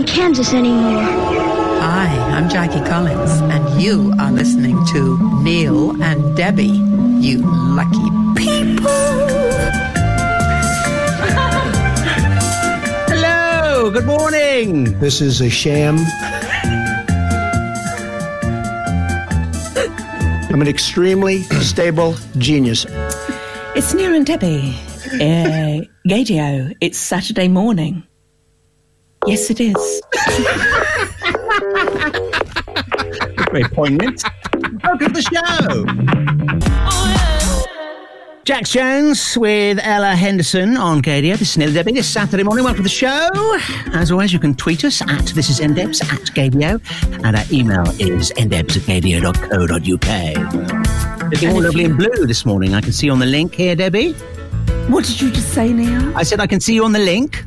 in Kansas anymore. Hi, I'm Jackie Collins, and you are listening to Neil and Debbie, you lucky people. Hello, good morning. This is a sham. I'm an extremely stable genius. It's Neil and Debbie. Uh, Gaydio, it's Saturday morning. Yes, it is. Very poignant. Welcome to the show. Jax Jones with Ella Henderson on Gaydio. This is Neil Debbie this Saturday morning. Welcome to the show. As always, you can tweet us at this is ndebs at Gaydio, and our email is ndebs at gaydio.co.uk. Looking all lovely in blue this morning. I can see you on the link here, Debbie. What did you just say, Neil? I said I can see you on the link.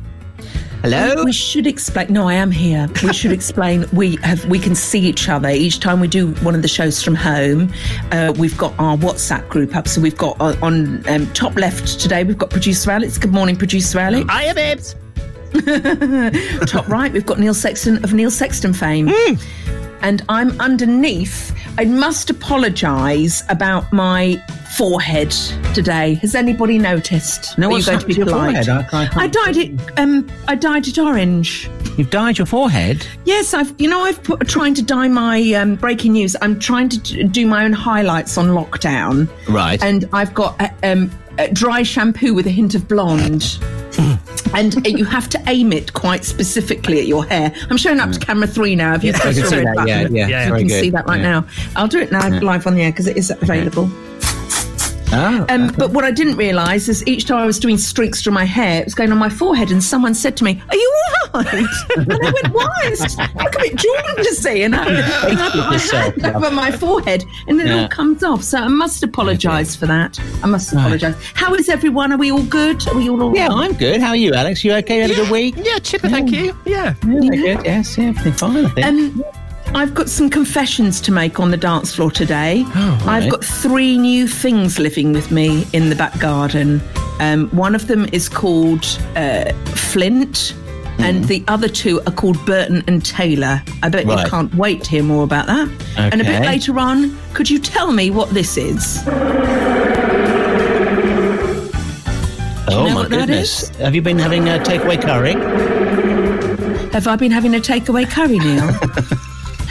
Hello? We should explain. No, I am here. We should explain. We have. We can see each other each time we do one of the shows from home. Uh, we've got our WhatsApp group up. So we've got uh, on um, top left today. We've got producer Alex. Good morning, producer Alex. Hiya, babes. top right, we've got Neil Sexton of Neil Sexton fame. Hmm. And I'm underneath. I must apologise about my forehead today. Has anybody noticed? No, what's you going to your polite? forehead? I- I I dyed it. Um, I dyed it orange. You've dyed your forehead. Yes, I've. You know, I've put trying to dye my um, breaking news. I'm trying to do my own highlights on lockdown, Right. and I've got uh, um, uh, dry shampoo with a hint of blonde. and uh, you have to aim it quite specifically at your hair. I'm showing up to camera three now. Have you pressed can the see red that, button? yeah, yeah, You can good, see that right yeah. now. I'll do it now live on the air because it is available. Oh. Um, but what I didn't realise is each time I was doing streaks through my hair, it was going on my forehead, and someone said to me, "Are you all right?" And I went, "Why? It's look a bit jaundicey." And I, and I put my yourself, hand over my forehead, and then it Yeah. all comes off. So I must apologise for that. I must apologise. How is everyone? Are we all good? Are we all all Yeah, I'm good. How are you, Alex? You okay? Had a good week? Yeah, chipper, thank you. Yeah. Yeah, very good. Yes, yeah, everything fine, I think. Um, I've got some confessions to make on the dance floor today. Oh, right. I've got three new things living with me in the back garden. Um, one of them is called uh, Flint, and the other two are called Burton and Taylor. I bet Right. you can't wait to hear more about that. And a bit later on, could you tell me what this is? oh, my goodness. Have you been having a takeaway curry? Have I been having a takeaway curry, Neil?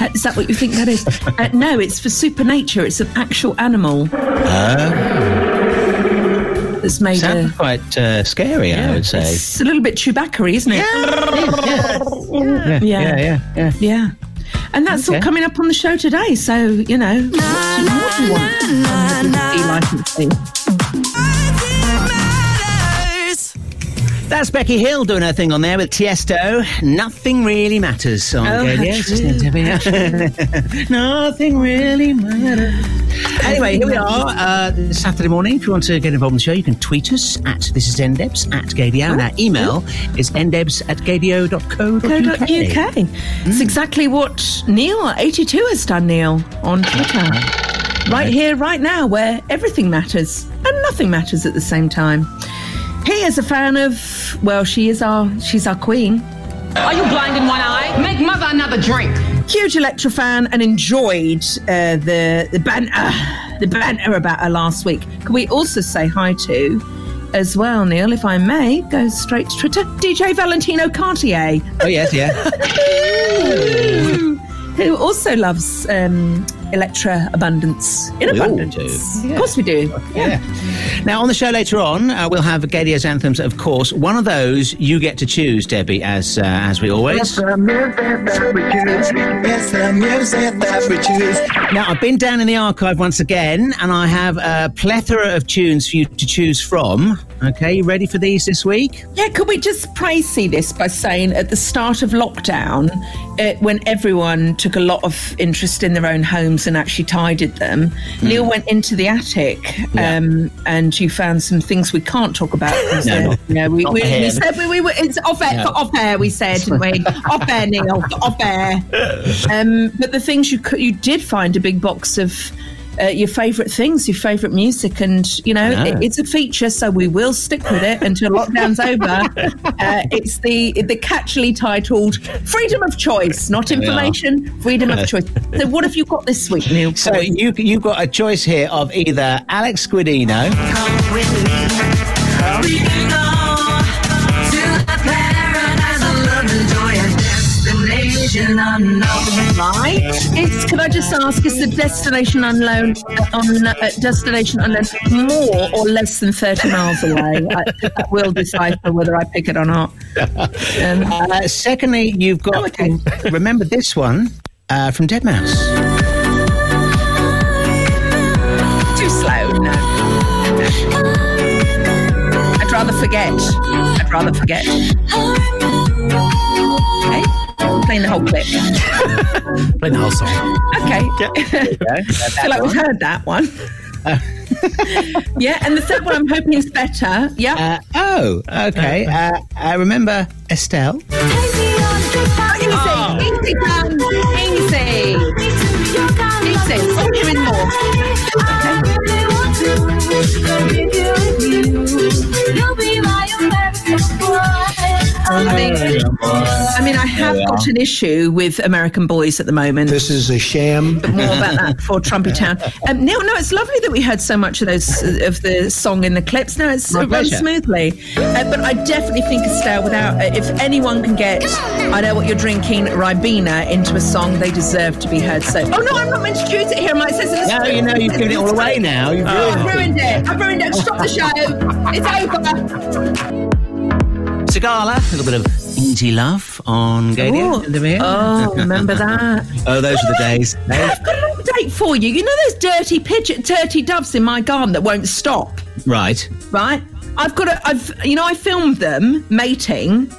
Ha- Is that what you think that is? Uh, no, it's for supernature. It's an actual animal. That's made a. Sounds quite uh, scary, I would say. It's a little bit Chewbacca, isn't it? Yeah, Yeah. yeah, yeah. yeah. Yeah. And that's all coming up on the show today. So, you know, what do you, what do you want from the BBC That's Becky Hill doing her thing on there with Tiesto. Nothing really matters on Oh, Nothing really matters. Anyway, here we are. Uh, Saturday morning. If you want to get involved in the show, you can tweet us at this is ndebs at gaydio. And our email is ndebs at gaydio.co.uk. Co.uk. It's exactly what Neil, 82, has done, Neil, on Twitter. Right here, right now, where everything matters and nothing matters at the same time. He is a fan of, well, she is our, she's our queen. Are you blind in one eye? Make mother another drink. huge Electra fan and enjoyed uh, the the banter the banter about her last week. Can we also say hi to as well, Neil, if I may, go straight to Twitter, DJ Valentino Cartier, Oh, yes, yeah. who also loves um, Electra Abundance in We abundance. do. Of course we do. Yeah. Now, on the show later on, uh, we'll have Gaydio's anthems, of course. One of those you get to choose, Debbie, as uh, as we always. Now, I've been down in the archive once again, and I have a plethora of tunes for you to choose from. Okay, you ready for these this week? Yeah, could we just praise this by saying at the start of lockdown, uh, when everyone took a lot of interest in their own homes and actually tidied them, Neil went into the attic Yeah. um, and you found some things we can't talk about. No, not- you know, we, we, we said we, we were, it's off air, for off air, we said, didn't we? off air, Neil, off air. Um, but the things you could, you did find a big box of uh, your favourite things, your favourite music, and you know Yeah. it, it's a feature, so we will stick with it until lockdown's over. Uh, it's the the catchily titled "Freedom of Choice," not information, freedom of choice. So, what have you got this week, Neil? So you you've got a choice here of either Alex Gaudino. Right? It's, can I just ask, is the destination unknown on uh, destination unknown more or less than thirty miles away? I, that will decipher whether I pick it or not. Um, Uh, secondly, you've got Oh, okay. remember this one uh, from Deadmau5. too slow. No. I'd rather forget. I'd rather forget. Okay. Playing the whole clip. Play the whole song. Okay. I feel like we've heard that one. yeah, and the third one I'm hoping is better. Yeah. Uh, oh, okay. Uh, uh, remember Estelle? easy, easy, done. Easy. Easy. Oh, you're in more. I mean, I mean, I have got an issue with American boys at the moment. This is a sham. more about that for Trumpy Town. Um, Neil, no, it's lovely that we heard so much of those of the song in the clips. No, it's My it runs smoothly. Uh, but I definitely think Estelle, without uh, if anyone can get "I Know What You're Drinking" Ribena into a song, they deserve to be heard. So, oh no, I'm not meant to choose it here. I'm it says in the No, script. you know you've given it all away now. You've Oh, ruined I've ruined it. I've ruined it. Stop the show. It's over. Sagala, a little bit of indie love on Gaydio. Oh, oh, remember that? Oh, those are the days. I've got an update for you. You know those dirty pigeon, dirty doves in my garden that won't stop. right. right? I've got a, I've, you know, I filmed them mating.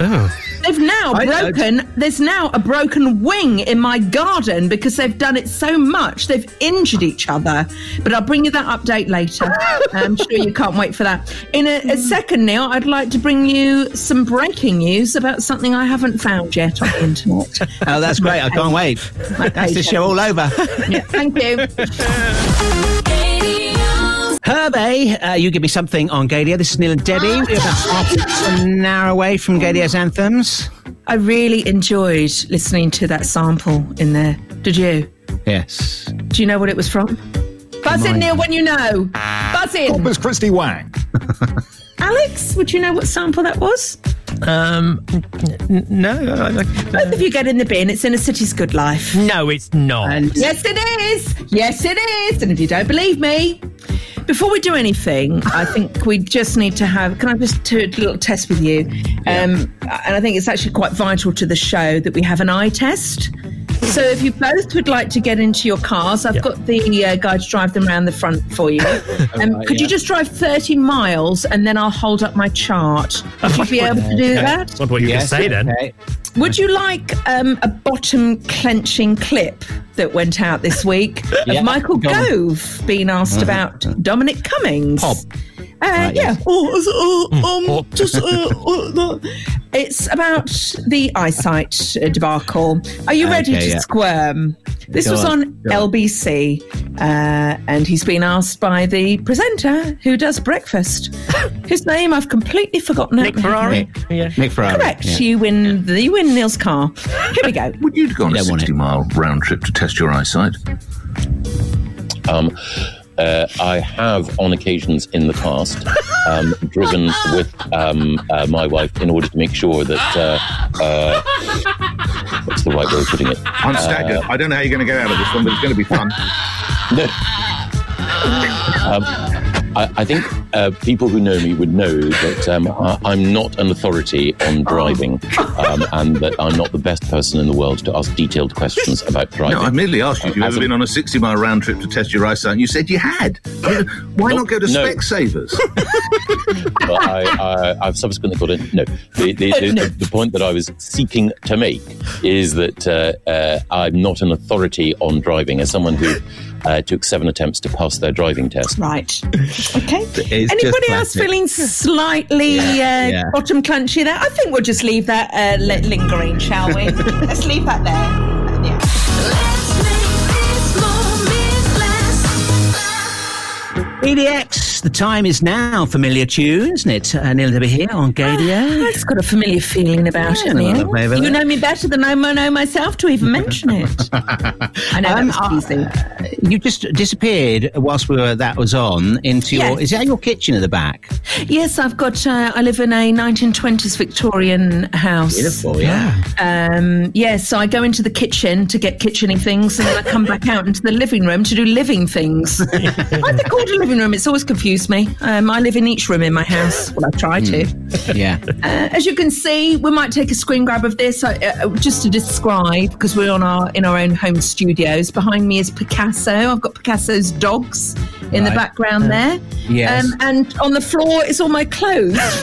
Oh. They've now I- broken, there's now a broken wing in my garden because they've done it so much. They've injured each other. But I'll bring you that update later. I'm sure you can't wait for that. In a, a second, Neil, I'd like to bring you some breaking news about something I haven't found yet on the internet. Oh, that's great. I can't wait. That's the show all over. Yeah, thank you. Herbe, uh, you give me something on Gaydio. This is Neil and Debbie. We're about half an hour away from Gaydio's anthems. I really enjoyed listening to that sample in there. Did you? Yes. Do you know what it was from? Buzz in, Neil, when you know. Buzz in. Miss Christy Wang. Alex, would you know what sample that was? Um, n- no, I- I- Both of you get in the bin. It's in a city's good life. no, it's not. And Yes, it is. Yes, it is. And if you don't believe me, before we do anything, I think we just need to have. Can I just do a little test with you? Um, and I think it's actually quite vital to the show that we have an eye test. So if you both would like to get into your cars, I've got the uh, guy to drive them around the front for you. Um, right, could you just drive 30 miles and then I'll hold up my chart? Would you be able to do that? That's not what you yes, can say then. okay. Would you like um, a bottom clenching clip that went out this week Yeah, of Michael go on. Gove being asked about Dominic Cummings? Pop. Uh, Right, yeah. yes. Oh, is uh, um, just, uh, uh, uh. It's about the eyesight uh, debacle. Are you ready Okay, to yeah. squirm? This Go was on, on. LBC, uh, and he's been asked by the presenter who does breakfast. His name I've completely forgotten. Nick out my. Ferrari. Yeah. Nick Ferrari. Correct. yeah. You win. You win Neil's car. Here we go. Would you go on a Don't want it. 60 mile round trip to test your eyesight? Um, uh, I have, on occasions in the past, um, driven with um, uh, my wife in order to make sure that. Uh, uh, what's the right way of putting it? I'm staggered. I don't know how you're going to get out of this one, but it's going to be fun. Um, I, I think uh, people who know me would know that um, I, I'm not an authority on driving, um, and that I'm not the best person in the world to ask detailed questions about driving. No, I merely asked you if you've ever a- been on a 60 mile round trip to test your eyesight, and you said you had. Why No, not go to no. Specsavers? I, I've subsequently got it. No, the, the, the, No. the point that I was seeking to make is that uh, uh, I'm not an authority on driving. As someone who uh, took seven attempts to pass their driving test. Right. Okay. Anybody else feeling slightly yeah, uh, yeah. bottom clenchy there? I think we'll just leave that uh, lingering, shall we? Let's leave that there. Yeah. Edx. The time is now. Familiar tune, isn't it? Uh, Neil here on Gaydio. It's got a familiar feeling about Yeah, it, Neil. You know me better than I know myself to even mention it. I know Um, that was easy. You just disappeared whilst we were that was on into your. Is that your kitchen at the back? Yes, I've got. Uh, I live in a 1920s Victorian house. Beautiful, yeah. Um, yes, so I go into the kitchen to get kitcheny things, and then I come back out into the living room to do living things. Are they called a living room? It's always confused me. Um, I live in each room in my house. Well, I try to. Yeah. Uh, as you can see, we might take a screen grab of this uh, uh, just to describe because we're on our in our own home studios. Behind me is Picasso. I've got Picasso's dogs in the Right. background there. Yes. Um, and on the floor is all my clothes.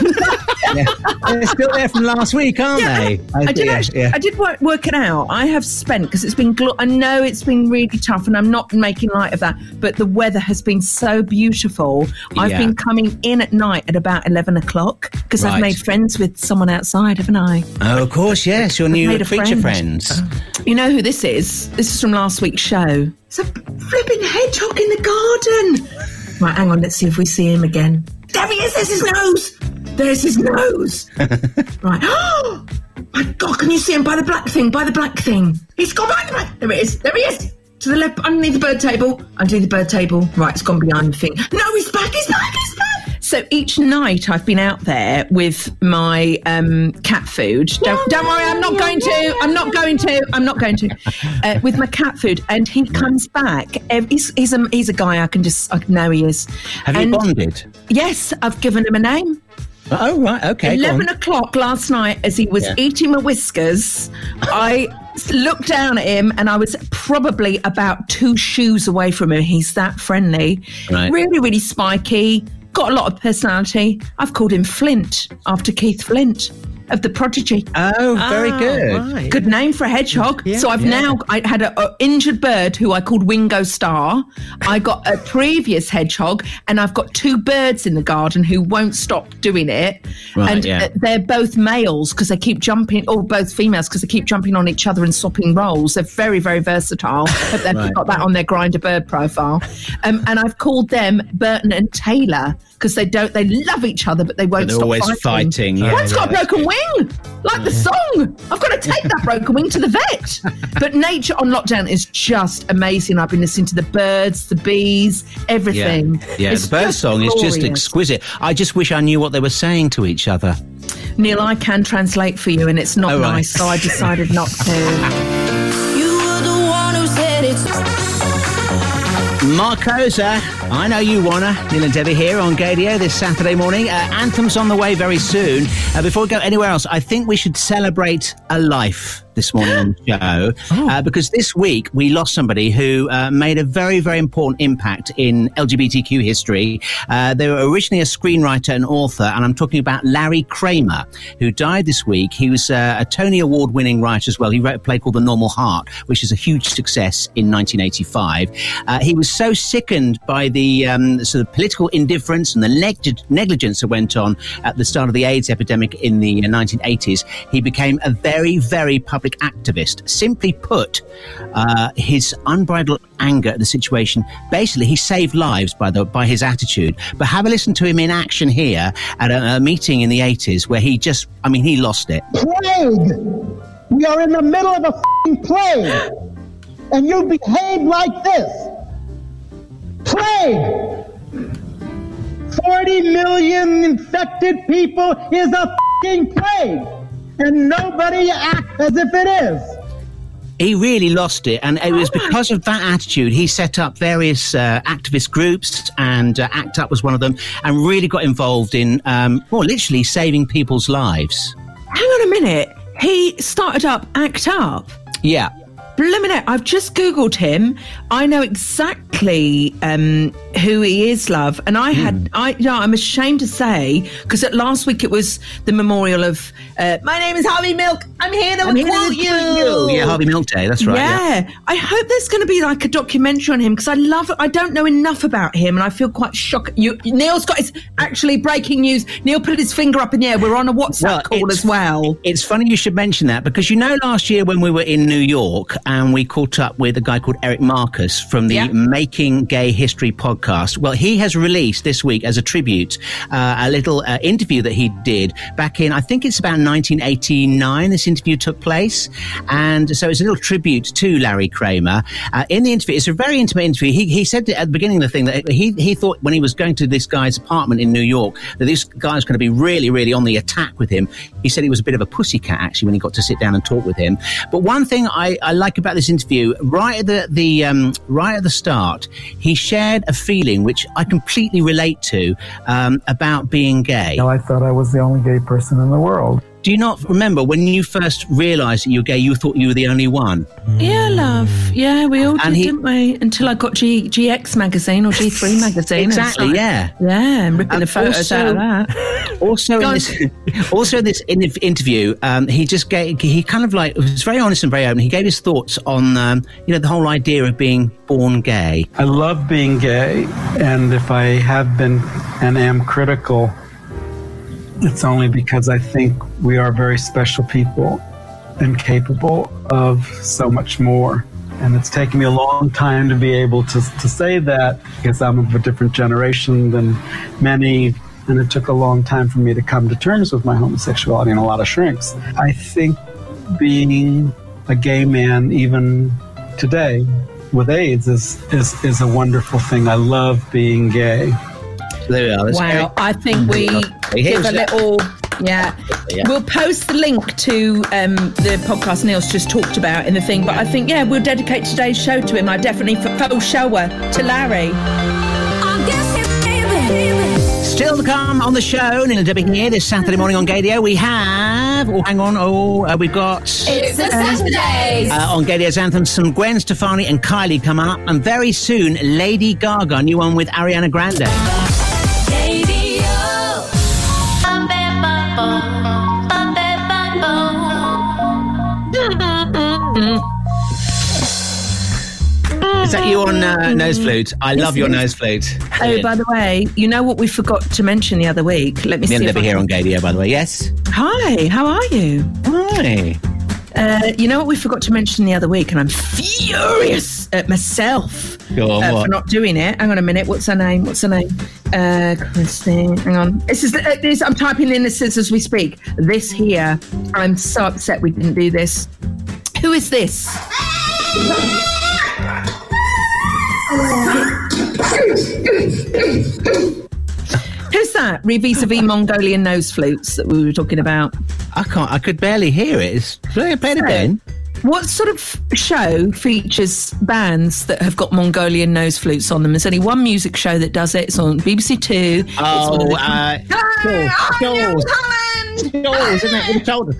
They're still there from last week, aren't they? I did. yeah, actually, yeah. I did work, work it out. I have spent because it's been. I know it's been really tough, and I'm not making light of that. But the weather has been so beautiful. I've Yeah. been coming in at night at about eleven o'clock because Right. I've made friends with someone outside, haven't I? Oh, of course, yes. Your new creature friend. friends. Uh, you know who this is? This is from last week's show. It's a flipping hedgehog in the garden. Right, hang on. Let's see if we see him again. There he is. There's his nose. There's his nose. right. Oh my God! Can you see him by the black thing? By the black thing. He's gone behind the black. There it is. There he is. To the left, underneath the bird table. Underneath the bird table. Right, it's gone behind the thing. No, he's back. He's back. He's back. So each night I've been out there with my um, cat food. Don't, don't worry, I'm not going to. I'm not going to. I'm not going to. Uh, with my cat food, and he comes back. He's, he's a he's a guy I can just I know he is. Have you bonded? Yes, I've given him a name. Oh, right. Okay. 11 o'clock last night as he was Yeah. eating my whiskers i s- looked down at him and i was probably about two shoes away from him. He's that friendly. Right. really really spiky. Got a lot of personality. I've called him flint after keith flint of the prodigy Oh, very good. Right. Good name for a hedgehog. so I've now I had a, a injured bird who I called Wingo Star. I got a previous hedgehog, and I've got two birds in the garden who won't stop doing it. Right, and yeah. uh, they're both males because they keep jumping, or both females because they keep jumping on each other and swapping roles. They're very very versatile. Hope they've Right. got that on their Grindr bird profile. Um, and I've called them Burton and Taylor because they don't they love each other, but they won't But they're stop always fighting, yeah, One's got a yeah. broken wing, like the song. I've got to take that broken wing to the vet. But nature on lockdown is just amazing. I've been listening to the birds, the bees, everything. Yeah, yeah. The bird just song is just exquisite. I just wish I knew what they were saying to each other. Neil, I can translate for you, and it's not Oh, right. nice, so I decided not to. You were the one who said it's Marcosa, I know you wanna. Neil and Debbie here on Gaydio this Saturday morning. Uh, anthems on the way very soon. Uh, before we go anywhere else, I think we should celebrate a life this morning on the show Oh. uh, because this week we lost somebody who uh, made a very, very important impact in LGBTQ history. Uh, they were originally a screenwriter and author, and I'm talking about Larry Kramer, who died this week. He was uh, a Tony Award winning writer as well. He wrote a play called The Normal Heart, which is a huge success in 1985. Uh, he was so sickened by the um, sort of political indifference and the neg- negligence that went on at the start of the AIDS epidemic in the 1980s. He became a very, very public activist. Simply put, uh, his unbridled anger at the situation, basically, he saved lives by the by his attitude. But have a listen to him in action here at a, a meeting in the 80s where he just, I mean, he lost it. plague. We are in the middle of a plague. And you behave like this. Plague. 40 million infected people is a plague. And nobody acts as if it is. He really lost it, and it was because of that attitude he set up various uh, activist groups, and uh, ACT UP was one of them, and really got involved in, um, well, literally saving people's lives. Hang on a minute. He started up Act Up. Yeah. Blimmin' it, I've just Googled him. I know exactly um, who he is, love. And I had, I, you know, I'm ashamed to say, because last week it was the memorial of, uh, my name is Harvey Milk. I'm here to I'm here to quote quote you. Yeah, Harvey Milk Day, that's right. Yeah. Yeah. I hope there's going to be like a documentary on him because I love I don't know enough about him and I feel quite shocked. You, Neil's got his actually breaking news. Neil put his finger up in the air. We're on a WhatsApp Well, call as well. It's funny you should mention that because you know last year when we were in New York, and we caught up with a guy called Eric Marcus from the Yeah. Making Gay History podcast. Well, he has released this week as a tribute uh, a little uh, interview that he did back in, I think it's about 1989. This interview took place, and so it's a little tribute to Larry Kramer. Uh, in the interview, it's a very intimate interview. He, he said at the beginning of the thing that he he thought when he was going to this guy's apartment in New York that this guy was going to be really, really on the attack with him. He said he was a bit of a pussycat actually when he got to sit down and talk with him. But one thing I, I like about this interview, right at the, the um, right at the start, he shared a feeling which I completely relate to um, about being gay. I thought I was the only gay person in the world. Do you not remember when you first realised that you were gay? You thought you were the only one. Yeah, love. Yeah, we all did, he, didn't we? Until I got G, GX magazine or G3 magazine. and Exactly, like- yeah. Yeah, and ripping And the photos also- out of that. Also, in this, also in this in- interview, um, he just gave, he kind of like was very honest and very open. He gave his thoughts on um, you know the whole idea of being born gay. I love being gay, and if I have been and am critical, it's only because I think we are very special people and capable of so much more. And it's taken me a long time to be able to, to say that because I'm of a different generation than many. And it took a long time for me to come to terms with my homosexuality and a lot of shrinks. I think being a gay man, even today, with AIDS, is, is, is a wonderful thing. I love being gay. There we are. Wow, I think we Here's give a little. Yeah. Yeah. we'll post the link to um, the podcast Neil's just talked about in the thing. But I think yeah, we'll dedicate today's show to him. I definitely full shower to Larry. Still to come on the show, Neil and Debbie here this Saturday morning on Gaydio. We have, oh, hang on, oh, uh, we've got It's the Saturdays. uh, on Gaydio's Anthem some Gwen Stefani and Kylie come up, and very soon Lady Gaga, new one with Ariana Grande. Is that you on uh, nose flute? I love your nose flute. Oh, by the way, you know what we forgot to mention the other week? Let me Neil see. and If I here can- on Gaydio, by the way. Yes. Hi, how are you? Hi. Uh, you know what we forgot to mention the other week, and I'm furious at myself Go on, uh, for not doing it. Hang on a minute. What's her name? What's her name? Uh, Christine. Hang on. This is uh, this. I'm typing in this as we speak. This here. I'm so upset we didn't do this. Who is this? Who's that? Vis-a-vis Mongolian nose flutes that we were talking about. I can't. I could barely hear it. It's, play, it again. What sort of show features bands that have got Mongolian nose flutes on them? There's only one music show that does it. It's on BBC Two. It's Oh, the- uh, Isn't it? With the shoulders.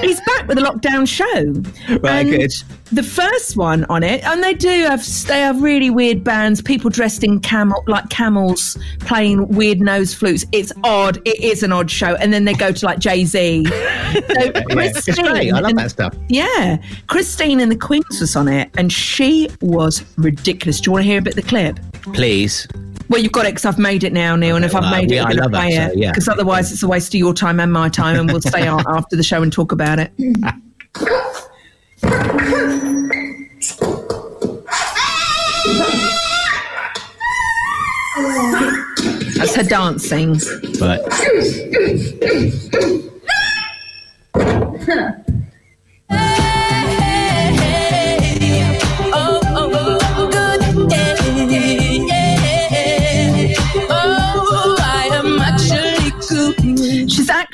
He's back with a lockdown show. Right, good. The first one on it, and they do have they have really weird bands, people dressed in camel like camels playing weird nose flutes. It's odd. It is an odd show. And then they go to like Jay Z. So Yeah, it's Christine great. I love and- that stuff. Yeah, Christine and the Queens was on it, and she was ridiculous. Do you want to hear a bit of the clip? Please. Well, you've got it because I've made it now, Neil, and if I've made it, yeah, I'm going to play it yeah. because otherwise it's a waste of your time and my time, and we'll stay on after the show and talk about it. That's her dancing. But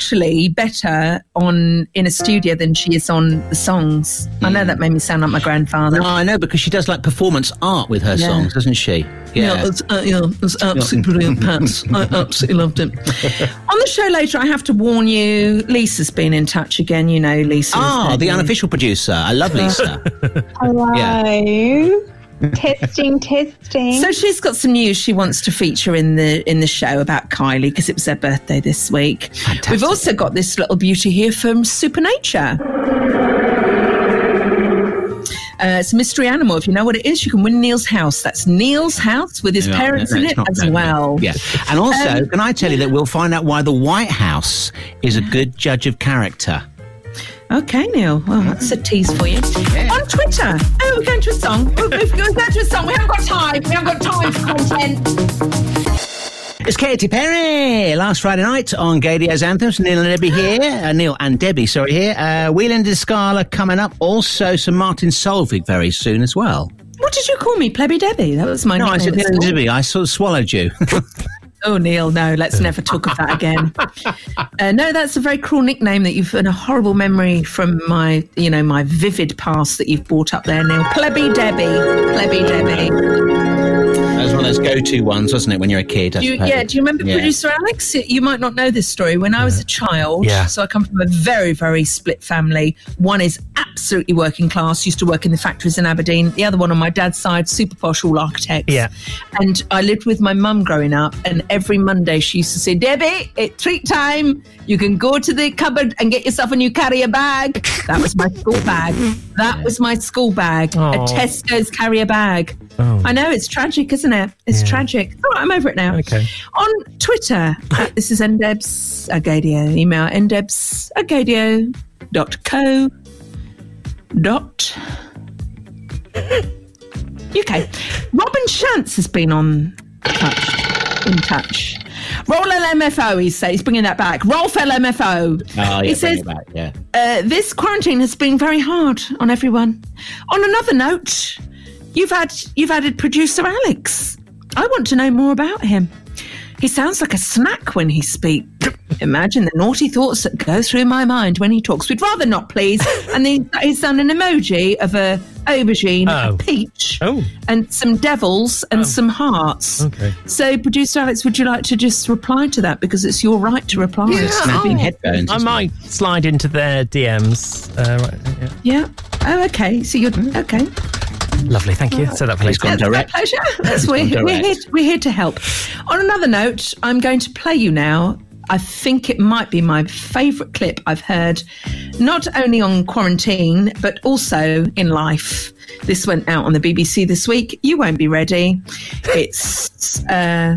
actually better on in a studio than she is on the songs. I know that made me sound like my grandfather. no, I know because she does like performance art with her Yeah. songs, doesn't she? Yeah, it's, uh, yeah, it's absolutely brilliant, Pats. I absolutely loved it. On the show later, I have to warn you, Lisa's been in touch again. You know, Lisa. Ah, the unofficial producer. I love Lisa. Hello. Testing, testing. So she's got some news she wants to feature in the in the show about Kylie because it was her birthday this week. Fantastic. We've also got this little beauty here from Supernature. Uh, it's a mystery animal. If you know what it is, you can win Neil's house. That's Neil's house with his Yeah, parents no, in it not as no. well. Yeah. And also, Um, can I tell you that we'll find out why the White House is a good judge of character? Okay, Neil. Well, that's a tease for you. On Twitter. Oh, we're going to a song. We're we're going to a song. We haven't got time. We haven't got time for content. It's Katy Perry. Last Friday night on Gaydio's Anthems. Neil and Debbie here. Uh, Neil and Debbie, sorry, here. Uh, Wheeling Discala coming up. Also, some Martin Solveig very soon as well. What did you call me? Plebby Debbie? That was my name. No, I said Neil and. Debbie. I sort of swallowed you. Oh, Neil, no, let's never talk of that again. Uh, no, that's a very cruel nickname that you've and a horrible memory from my, you know, my vivid past that you've brought up there, Neil. Plebby Debbie, Plebby Debbie. One of those go-to ones, wasn't it, when you're a kid? Do you, yeah, do you remember Yeah. producer Alex? You might not know this story. When I was a child, Yeah. so I come from a very, very split family. One is absolutely working class, used to work in the factories in Aberdeen. The other one on my dad's side, super posh, all architects. Yeah. And I lived with my mum growing up, and every Monday she used to say, Debbie, it's treat time. You can go to the cupboard and get yourself a new carrier bag. That was my school bag. That was my school bag. A Oh. Tesco's carrier bag. Oh. I know, it's tragic, isn't it? It's tragic. All right, I'm over it now. Okay. On Twitter, at this is ndebs agadio. Email ndebs agadio dot co dot UK. Robin Shantz has been on touch, in touch. Roll LMFO, he says. He's bringing that back. Roll LMFO. Oh, yeah, he says, back, yeah. uh, this quarantine has been very hard on everyone. On another note, you've had you've added producer Alex. I want to know more about him. He sounds like a snack when he speaks. Imagine the naughty thoughts that go through my mind when he talks. We'd rather not, please. And he, he's done an emoji of a aubergine, Oh. a peach, Oh. and some devils and some hearts. Okay. So, producer Alex, would you like to just reply to that because it's your right to reply? Snapping headphones. I isn't might slide into their DMs. Uh, right, yeah. Yeah. Oh, okay. So you're okay. Lovely, thank you. So that it? He's please. gone That's my pleasure. That's we're, gone we're, here, we're here to help. On another note, I'm going to play you now. I think it might be my favourite clip I've heard, not only on quarantine, but also in life. This went out on the BBC this week. You won't be ready. It's uh,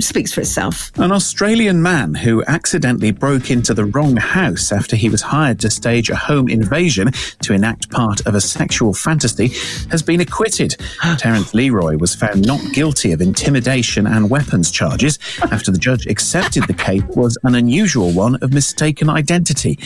speaks for itself. An Australian man who accidentally broke into the wrong house after he was hired to stage a home invasion to enact part of a sexual fantasy has been acquitted. Terence Leroy was found not guilty of intimidation and weapons charges after the judge accepted the case was an unusual one of mistaken identity.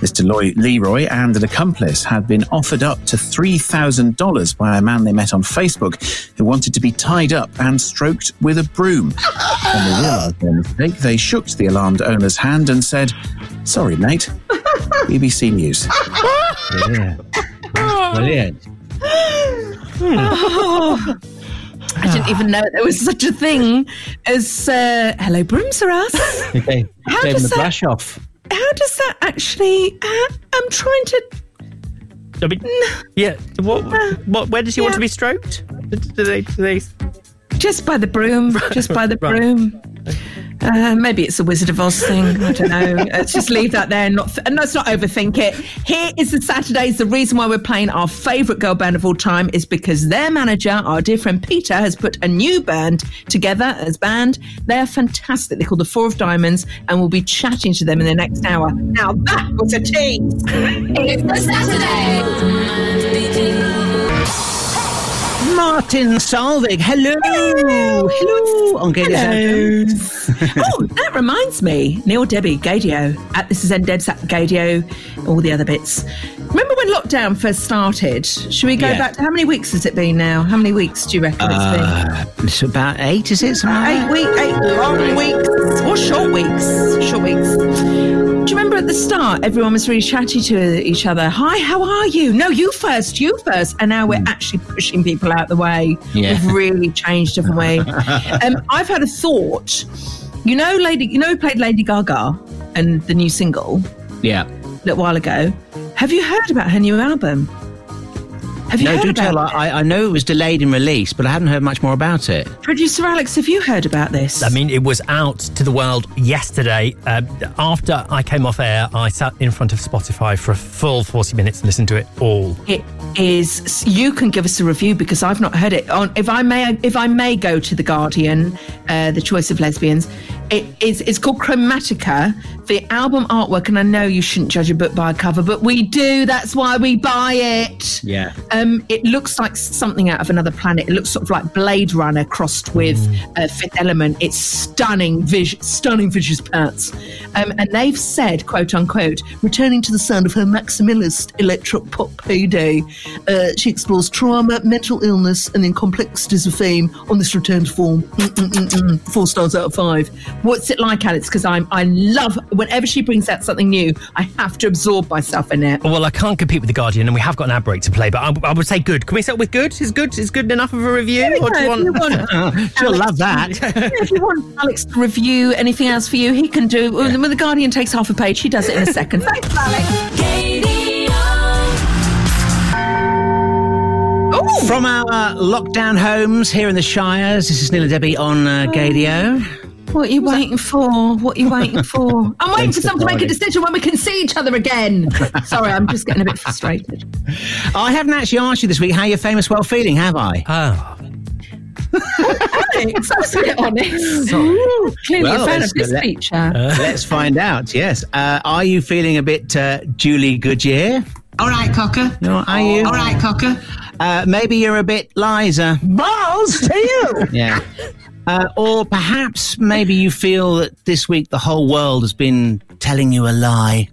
Mr. Loy- Leroy and an accomplice had been offered up to $3,000 by a man they met on Facebook who wanted to be tied up and stroked with a broom. When they realised their mistake, they shook the alarmed owner's hand and said, Sorry, mate. BBC News. Brilliant. Brilliant. Oh, I didn't even know there was such a thing as uh, hello brooms are us. Okay. How Taking does the that- brush off. How does that actually? Uh, I'm trying to. I mean, yeah. What, what, where does he want to be stroked? Do do they, do they, Just by the broom, just by the Right. broom. Uh, maybe it's a Wizard of Oz thing. I don't know. Let's just leave that there and, not th- and let's not overthink it. Here is the Saturdays. The reason why we're playing our favourite girl band of all time is because their manager, our dear friend Peter, has put a new band together as band. They're fantastic. They're called the Four of Diamonds, and we'll be chatting to them in the next hour. Now that was a tease. It's the Saturday. Martin Solveig. Hello. Hello. On Gaydio's Anthems. oh, that reminds me. Neil Debbie, Gaydio, at This Is Debs at Gaydio, all the other bits. Remember when lockdown first started? Should we go Yeah. back to how many weeks has it been now? How many weeks do you reckon it's been? Uh, it's about eight, is it? Something Eight weeks, eight long weeks, or short weeks, short weeks. Do you remember at the start, everyone was really chatty to each other? Hi, how are you? No, you first, you first. And now we're actually pushing people out the way. Yeah. We've really changed, haven't we? um, I've had a thought. You know, Lady, you know, who played Lady Gaga and the new single Yeah. a little while ago. Have you heard about her new album? Have you No, heard do about tell. it? I, I know it was delayed in release, but I haven't heard much more about it. Producer Alex, have you heard about this? I mean, it was out to the world yesterday. Uh, after I came off air, I sat in front of Spotify for a full 40 minutes and listened to it all. It is. You can give us a review because I've not heard it. On if I may, if I may go to the Guardian, uh, the choice of lesbians. It is. It's called Chromatica. The album artwork, and I know you shouldn't judge a book by a cover, but we do. That's why we buy it. Yeah. Um, it looks like something out of another planet. It looks sort of like Blade Runner crossed with uh, Fifth Element. It's stunning, vis- stunning vicious parts. Um, and they've said, quote unquote, returning to the sound of her maximalist electro pop heyday, uh, she explores trauma, mental illness, and the complexities of fame on this return to form. Four stars out of five. What's it like, Alex? Because I'm, I love whenever she brings out something new. I have to absorb myself in it. Well, I can't compete with the Guardian, and we have got an ad break to play. But I, I would say good. Can we start with good? Is good? Is good enough of a review? There we Or do you go. If you want- want She'll Alex- love that. Yeah, if you want Alex to review anything else for you, he can do. When the Guardian takes half a page, he does it in a second. Thanks, Alex. From our uh, lockdown homes here in the Shires, this is Neil and Debbie on uh, Gaydio. What are you waiting for? What are you waiting for? I'm waiting for someone to make a decision when we can see each other again. Sorry, I'm just getting a bit frustrated. I haven't actually asked you this week how you're famous well feeling, have I? Oh. Alex, I was a bit honest. Ooh, clearly a fan of let's- this let- feature. let's find out. Yes. Uh, are you feeling a bit uh, Julie Goodyear? All right, Cocker. No, are you? All right, Cocker. Uh, maybe you're a bit Liza. Balls to you. Yeah. Uh, or perhaps maybe you feel that this week the whole world has been telling you a lie.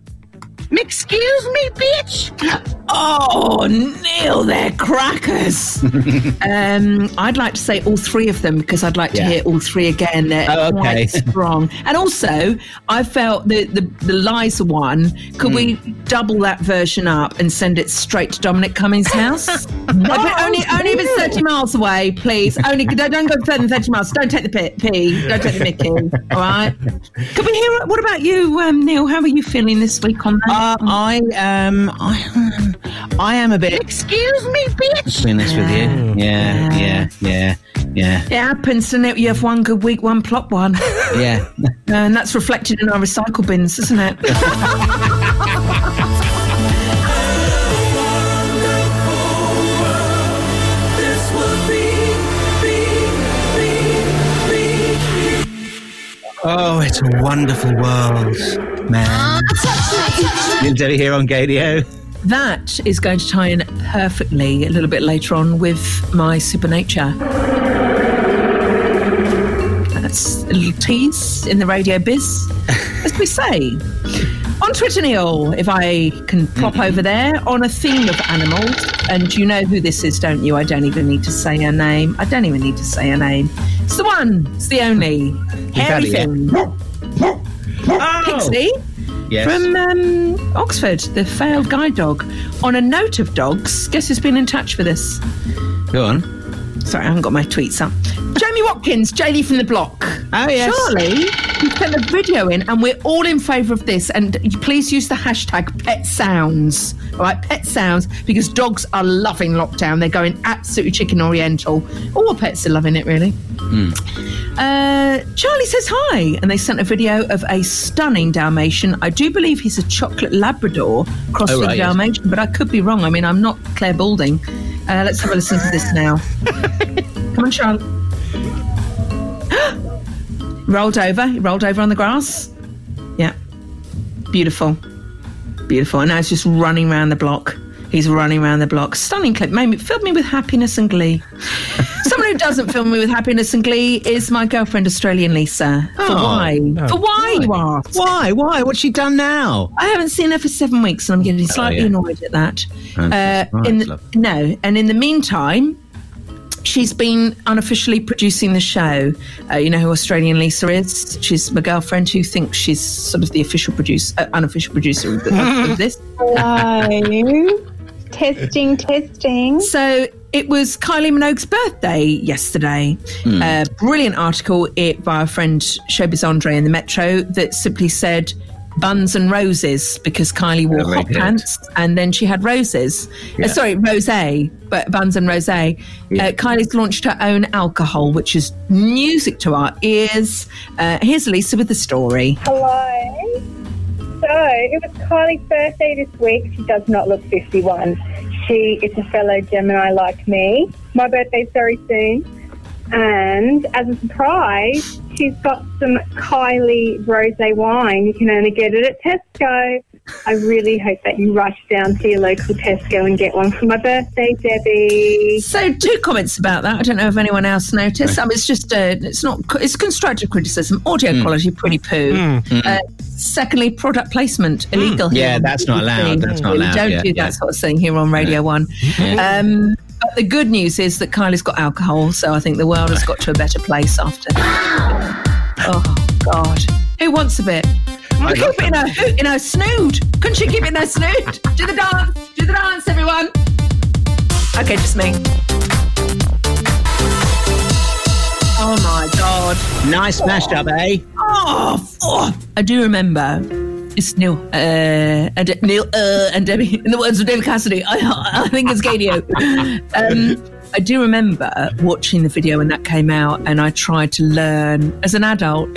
Excuse me, bitch. Oh, Neil, they're crackers. um, I'd like to say all three of them because I'd like to Yeah. hear all three again. They're Oh, okay. quite strong. And also, I felt the, the, the Liza one, could we double that version up and send it straight to Dominic Cummings' house? Okay, only, only if it's 30 miles away, please. Only don't, go further than 30 miles. Don't take the pit, P. Don't take the Mickey. All right? Could we hear? What about you, um, Neil? How are you feeling this week on that? Uh, I um, I, I am a bit. Excuse me, bitch. Between this with you, yeah, yeah, yeah, yeah, It happens, doesn't it? You have one good week, one plot one. yeah. and that's reflected in our recycle bins, isn't it? Oh, it's a wonderful world, man. Neil Debbie here on Gaydio. that is going to tie in perfectly a little bit later on with my supernature. That's a little tease in the radio biz, as we say. On Twitter, Neil, if I can pop mm-hmm. over there on a theme of animals, and you know who this is, don't you? I don't even need to say her name. I don't even need to say her name. It's the one, it's the only. Hairy had it, yeah. thing. Oh. Pixie Yes. from um, Oxford, the failed guide dog. On a note of dogs, guess who's been in touch for this? Go on. Sorry, I haven't got my tweets up. Jamie Watkins, Jaylee from the block. Oh, yes. Charlie, you sent a video in, and we're all in favour of this. And please use the hashtag pet sounds. All right, pet sounds, because dogs are loving lockdown. They're going absolutely chicken oriental. All pets are loving it, really. Uh, Charlie says hi, and they sent a video of a stunning Dalmatian. I do believe he's a chocolate Labrador crossed Oh, with right, yes. Dalmatian, but I could be wrong. I mean, I'm not Clare Balding. Uh, let's have a listen to this now. Come on, Charlie. rolled over. He rolled over on the grass. Yeah. Beautiful. Beautiful. And now it's just running around the block. He's running around the block. Stunning clip. Made me, filled me with happiness and glee. Someone who doesn't fill me with happiness and glee is my girlfriend, Australian Lisa. For Oh, why? no. For why, you ask? Why? Why? What's she done now? I haven't seen her for seven weeks and I'm getting slightly yeah. annoyed at that. Oh, Uh, right, in the, no, and in the meantime, she's been unofficially producing the show. Uh, you know who Australian Lisa is? She's my girlfriend who thinks she's sort of the official producer, uh, unofficial producer of, of, of this. Hello. Testing, testing. So it was Kylie Minogue's birthday yesterday. Hmm. A brilliant article it by our friend Showbiz Andre in the Metro that simply said buns and roses because Kylie wore Oh, hot good. pants and then she had roses. Yeah. Uh, sorry, rose, but buns and rose. Uh, Kylie's launched her own alcohol, which is music to our ears. Uh, here's Lisa with the story. Hello. So it was Kylie's birthday this week. She does not look 51. She is a fellow Gemini like me. My birthday's very soon. And as a surprise, she's got some Kylie rose wine. You can only get it at Tesco. I really hope that you rush down to your local Tesco and get one for my birthday, Debbie. So, two comments about that. I don't know if anyone else noticed. I mean, it's just uh, it's not it's constructive criticism. Audio Hmm. quality pretty poo. Mm. Uh, secondly, product placement illegal. here Yeah, that's not BBC. allowed. That's not We don't Yeah, do that yeah. sort of thing here on Radio One. Yeah. Um, but the good news is that Kylie's got alcohol, so I think the world has got to a better place after. That. Oh God, who wants a bit? I Keep it in her, in her snood. Couldn't she keep it in her snood? Do the dance. Do the dance, everyone. Okay, just me. Oh my God. Nice mashed up, eh? Oh, oh. I do remember. It's Neil uh, and De- Neil uh, and Debbie. In the words of David Cassidy, I, I think it's Gaydio. Um, I do remember watching the video when that came out, and I tried to learn as an adult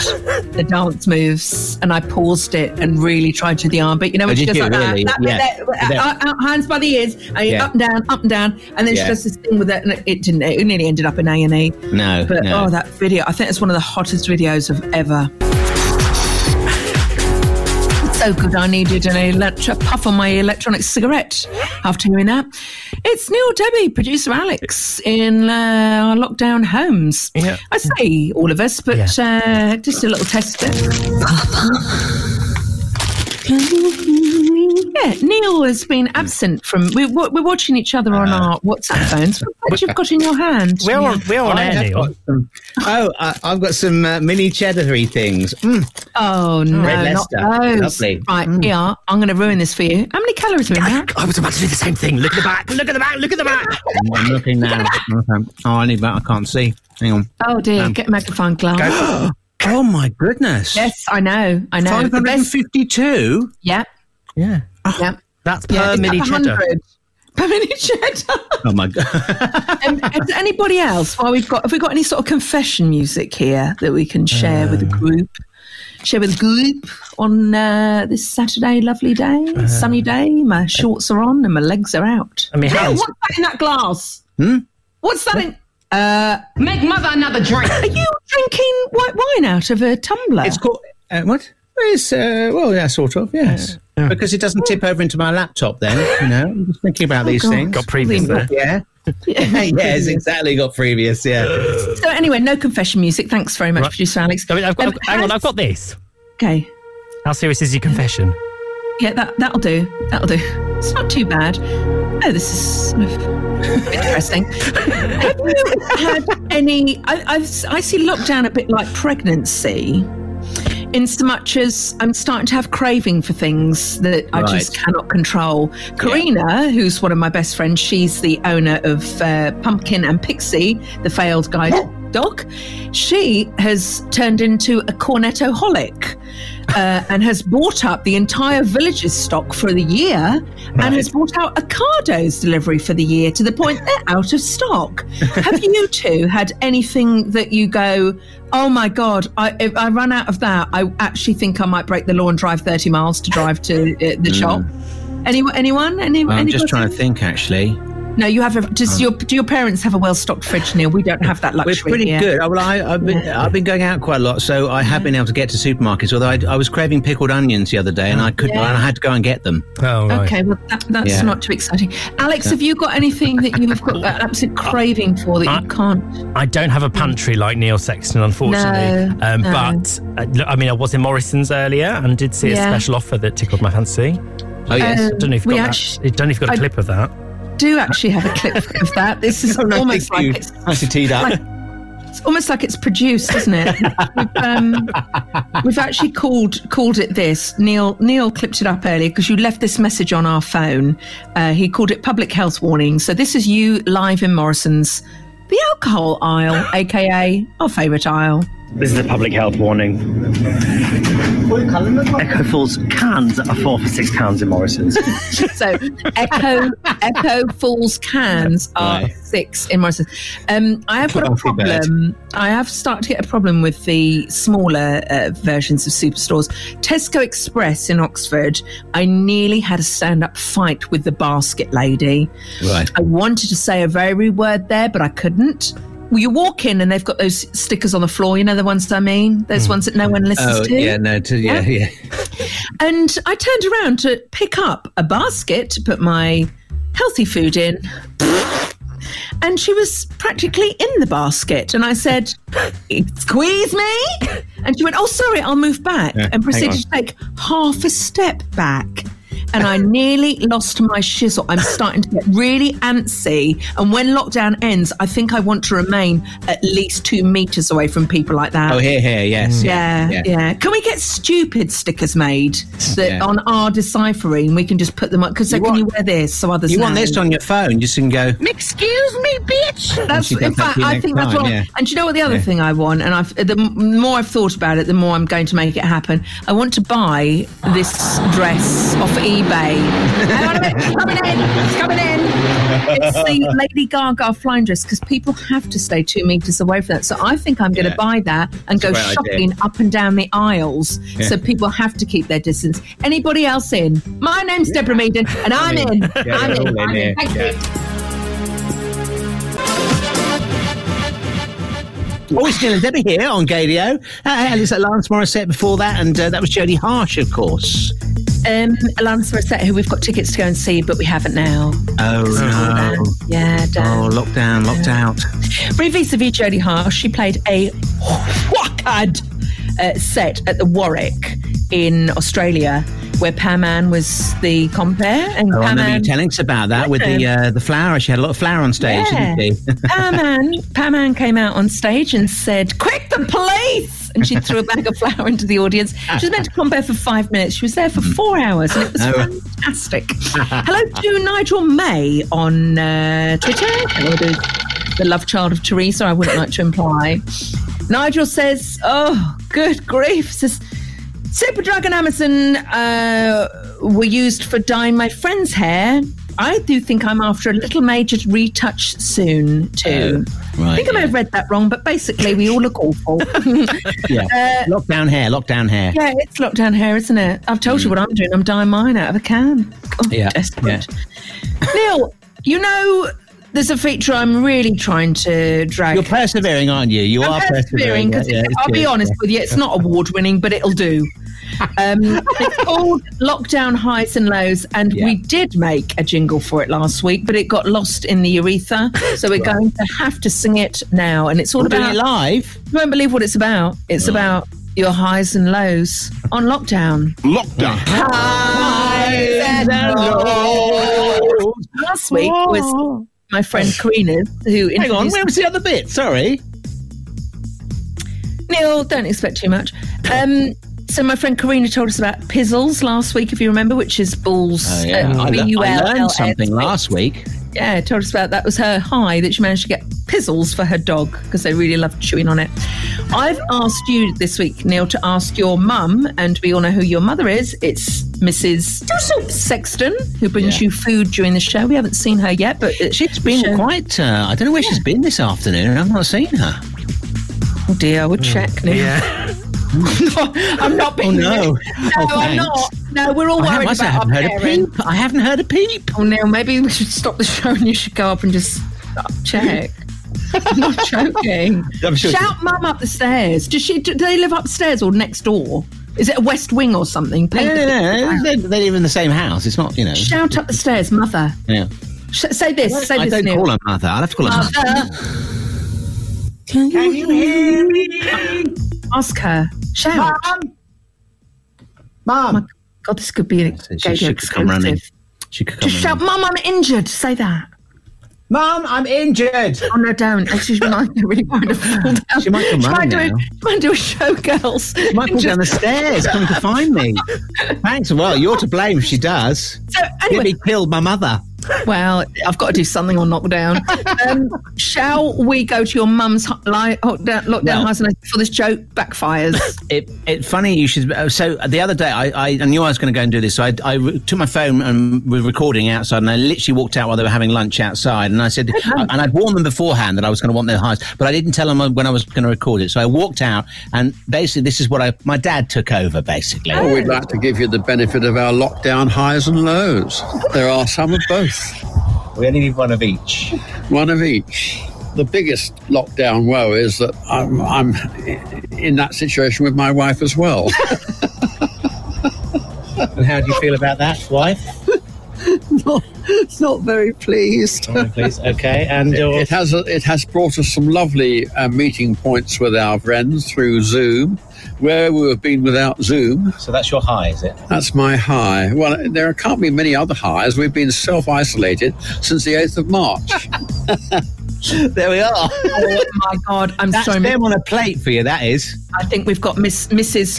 the dance moves, and I paused it and really tried to the arm. But you know, Oh, she you like really? that, that, Yeah. that, uh, uh, hands by the ears, and Yeah. up and down, up and down, and then she Yeah. does this thing with it, and it, didn't. It nearly ended up in A and E. No, But no. oh, that video! I think it's one of the hottest videos of ever. It's so good. I needed an electro puff on my electronic cigarette after hearing that. It's Neil Debbie, producer Alex in uh, our lockdown homes. Yeah. I say all of us, but uh, just a little test. Yeah, Neil has been absent from. We're, we're watching each other on our WhatsApp phones. What have you've got in your hand? We're on, we're on air, Neil. some- oh, I, I've got some uh, mini cheddar-y things. Mm. Oh no, Red not Leicester. those. Lovely. Right, yeah, I'm going to ruin this for you. How many calories are in that? I was about to do the same thing. Look at the back. Look at the back. Look at the back. I'm looking now. Okay. Oh, I need that. I can't see. Hang on. Oh dear, Um, get a magnifying glass. Oh my goodness. Yes, I know, I know. The best- 552. Yeah, Yeah. Yeah. That's yeah per it's mini up cheddar. Per mini cheddar. Oh my god. um, has anybody else? Well, we've got. Have we got any sort of confession music here that we can share with the Uh. group? Share with the group on uh, this Saturday, lovely day, Uh. sunny day. My shorts are on and my legs are out. I mean, Neil, hands- what's that in that glass? Hmm? What's that in? Uh, Make mother another drink. are you drinking white wine out of a tumbler? It's called uh, what? It's uh, well, yeah, sort of, yes. Because it doesn't tip over into my laptop. Then you know, I'm just thinking about Oh, these God. things. Got previous there. Yeah. yes, exactly. Got previous. Yeah. So anyway, no confession music. Thanks very much, Right. producer Alex. I mean, I've got, Um, hang on, I've got this. Okay. How serious is your confession? Yeah, that that'll do. That'll do. It's not too bad. Oh, this is sort of interesting. Have you had any? I, I've, I see lockdown a bit like pregnancy. In so much as I'm starting to have craving for things that I just cannot control. Karina, who's one of my best friends, she's the owner of uh, Pumpkin and Pixie, the failed guide dog. She has turned into a cornetto holic. Uh, and has bought up the entire village's stock for the year and has bought out Ocado's delivery for the year to the point they're out of stock. Have you two had anything that you go, oh my God, I, if I run out of that, I actually think I might break the law and drive 30 miles to drive to uh, the shop? Anyone? Anyone? Any, Hmm. I'm just trying to think. Actually, No, you have. A, does your do your parents have a well stocked fridge, Neil? We don't have that luxury. we're luxury. pretty here. good. Oh, Well, I, I've been I've been going out quite a lot, so I have been able to get to supermarkets. Although I, I was craving pickled onions the other day, and I couldn't. Yeah. and I had to go and get them. Oh, right. Okay, well that, that's Yeah. not too exciting. Alex, have you got anything that you have got an absolute craving for that you can't? I don't have a pantry like Neil Sexton, unfortunately. No, um, no. But uh, I mean, I was in Morrison's earlier and did see a special offer that tickled my fancy. Oh yes. Uh, I don't know if you've we got actu- that. I don't know if you've got a I- clip of that. Do actually have a clip of that. This is Oh, almost you. like it's Nicely teed up. like- it's almost like it's produced, isn't it? we've, um, we've actually called called it this. Neil Neil clipped it up earlier because you left this message on our phone. Uh, he called it public health warning. So this is you live in Morrison's, the alcohol aisle, aka our favourite aisle. This is a public health warning. Echo Falls cans are four for six pounds in Morrison's. so Echo Echo Falls cans are Right. six in Morrison's. Um, I have got a Not too bad. problem. I have started to get a problem with the smaller uh, versions of superstores. Tesco Express in Oxford. I nearly had a stand-up fight with the basket lady. Right. I wanted to say a very rude word there, but I couldn't. Well, you walk in and they've got those stickers on the floor. You know the ones I mean, those hmm. ones that no one listens Oh, to. yeah, no, to, yeah, yeah. And I turned around to pick up a basket to put my healthy food in. And she was practically in the basket. And I said, Squeeze me. And she went, Oh, sorry, I'll move back. Yeah, and proceeded to take half a step back. And I nearly lost my shizzle. I'm starting to get really antsy. And when lockdown ends, I think I want to remain at least two meters away from people like that. Oh, here, here, yes. Mm. Yeah, yeah. yeah. Can we get stupid stickers made that Yeah. on our deciphering we can just put them up? Because so can you wear this so others You want this on your phone, just and go. Excuse me, bitch. That's in fact, I think that's what. yeah. And do you know what the other thing I want? And I've the more I've thought about it, the more I'm going to make it happen. I want to buy this dress off eBay. Hang on a minute, it's coming in. It's coming in. It's the Lady Gaga flying dress because people have to stay two meters away from that. So I think I'm going to Yeah. buy that and a go great idea. shopping up and down the aisles. Yeah. So people have to keep their distance. Anybody else in? My name's Deborah Meaden, and I'm in. Yeah, I'm in. I'm in. Thank Yeah. you. Oh, it's Neil and Debbie here on Gaydio. Uh, Alice at Lance Morissette before that, and uh, that was Jodie Harsh, of course. Um, Alanis Morissette, who we've got tickets to go and see, but we haven't now. Oh, no. Yeah, Oh, Dan. lockdown, locked out. Brie vis-a-vis Jodie Harsh, she played a whackad uh, set at the Warwick in Australia, where Pam Ann was the compare, and Oh, I Pam remember you Ann, telling us about that with the uh, the flower. She had a lot of flower on stage, Yeah. didn't she? Pam Ann, Pam Ann came out on stage and said, "Quick, the police!" And she threw a bag of flour into the audience. She was meant to compare for five minutes. She was there for four hours, and it was Oh. fantastic. Hello to Nigel May on uh, Twitter. Hello to the love child of Teresa. I wouldn't like to imply. Nigel says, "Oh, good grief!" Says. Superdrug and Amazon uh, were used for dyeing my friend's hair. I do think I'm after a little major retouch soon too. right, I think I may have read that wrong, but basically we all look awful. yeah. Uh, lockdown hair, lockdown hair. yeah, it's lockdown hair, isn't it? I've told you what I'm doing. I'm dyeing mine out of a can. God, Yeah, desperate. Neil, you know, there's a feature I'm really trying to drag. You're persevering, aren't you? You I'm are persevering persevering. yeah, I'll be honest yeah. with you, it's not award winning, but it'll do. Um, it's called Lockdown Highs and Lows, and we did make a jingle for it last week, but it got lost in the urethra. So we're Right. going to have to sing it now, and it's all We're doing about it live. You won't believe what it's about. It's about your highs and lows on lockdown. Lockdown. Highs and lows. Last week was my friend Karina who. Hang on, where was the other bit? Sorry. Neil, don't expect too much. Um, so my friend Karina told us about pizzles last week, if you remember, which is balls. Oh, yeah. uh, I, le- I B-U-L-L-S. learned something last week. Yeah, told us about that was her high that she managed to get pizzles for her dog because they really love chewing on it. I've asked you this week, Neil, to ask your mum, and we all know who your mother is. It's Mrs. Sexton, who brings you food during the show. We haven't seen her yet, but it- She's been quite. Uh, I don't know where she's been this afternoon. I've not seen her. Oh dear, I would check. Neil. Yeah. I'm not being. Oh, no. Oh, no, Oh, I'm not. No, we're all I worried must- I about haven't our heard a parents. peep. I haven't heard a peep. Oh, Neil, maybe we should stop the show and you should go up and just check. I'm not joking. I'm sure Shout mum up the stairs. Does she? Do they live upstairs or next door? Is it a west wing or something? No, no, no, no. They, they live in the same house. It's not, you know. Shout up the stairs, mother. Yeah. Sh- say this. Say I this. I don't Neil. call her mother. I'll have to call her mother. Mother. Can you hear me? Ask her. Shout. Mom. Oh God, this could be an She, she could come running. She could come Just shout, Mum, I'm injured. Say that. Mom, I'm injured. Oh no, don't. Actually, she might really want to fall down. She might come she might running do a, she might do a showgirls. She might fall down the stairs coming to find me. Thanks. Well, you're to blame if she does. So You'll anyway, be killed, my mother. Well, I've got to do something on lockdown. Um, shall we go to your mum's hu- li- lockdown, lockdown Well- house and before this joke backfires? It, it funny you should. uh, So the other day, I, I, I knew I was going to go and do this. So I, I took my phone and was recording outside, and I literally walked out while they were having lunch outside. And I said, and I'd warned them beforehand that I was going to want their highs, but I didn't tell them when I was going to record it. So I walked out, and basically, this is what I. My dad took over, basically. Well, we'd like to give you the benefit of our lockdown highs and lows. There are some of both. We only need one of each. One of each. the biggest lockdown woe is that I'm, I'm in that situation with my wife as well. And how do you feel about that, wife? not, not very pleased. Not very pleased, okay, and it, it has it has brought us some lovely uh, meeting points with our friends through Zoom, where we have been without Zoom. So that's your high, is it? That's my high. Well, there can't be many other highs. We've been self isolated since the eighth of March. there we are. Oh my God! I'm That's sorry. them on a plate for you. That is. I think we've got Miss Mrs.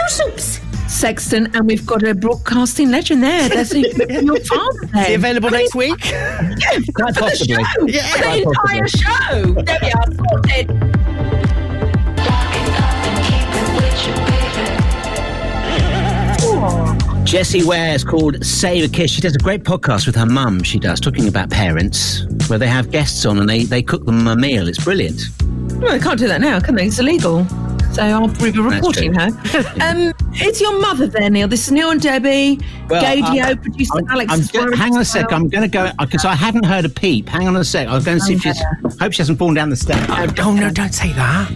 Sexton, and we've got a broadcasting legend there. There's a, your father there. Is he available next week? Yeah, Quite for the possibly. show. Yeah, For quite the entire possibly. show. There we are. Sorted. Jessie Ware is called Save a Kiss. She does a great podcast with her mum, she does, talking about parents, where they have guests on and they, they cook them a meal. It's brilliant. Well, they can't do that now, can they? It's illegal. So I'll be reporting her. Um, it's your mother there, Neil. This is Neil and Debbie, Gaydio, I'm- producer I'm- Alex. I'm hang on a sec. well. I'm going to go because I haven't heard a peep. Hang on a sec. I'll go and see if she's. Hope she hasn't fallen down the stairs. Oh no! Don't say that.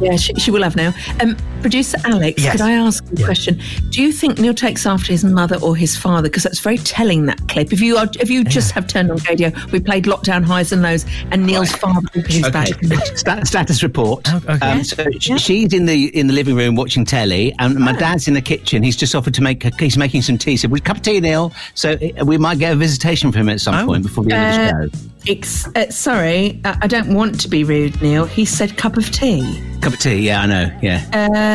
Yeah, she, she will have now. Um, producer Alex, Yes. could I ask you a question? Do you think Neil takes after his mother or his father? Because that's very telling. That clip. If you are, if you just have turned on radio, we played lockdown highs and lows, and Neil's father opens his back. Sta- status report. okay. Um, so sh- she's in the in the living room watching telly, and my dad's in the kitchen. He's just offered to make. A, he's making some tea. So, "Would a cup of tea, Neil?" So uh, we might get a visitation from him at some point before the end Uh, of the show. Ex- uh, sorry, uh, I don't want to be rude, Neil. He said cup of tea. Cup of tea. Yeah, I know. Yeah. Uh,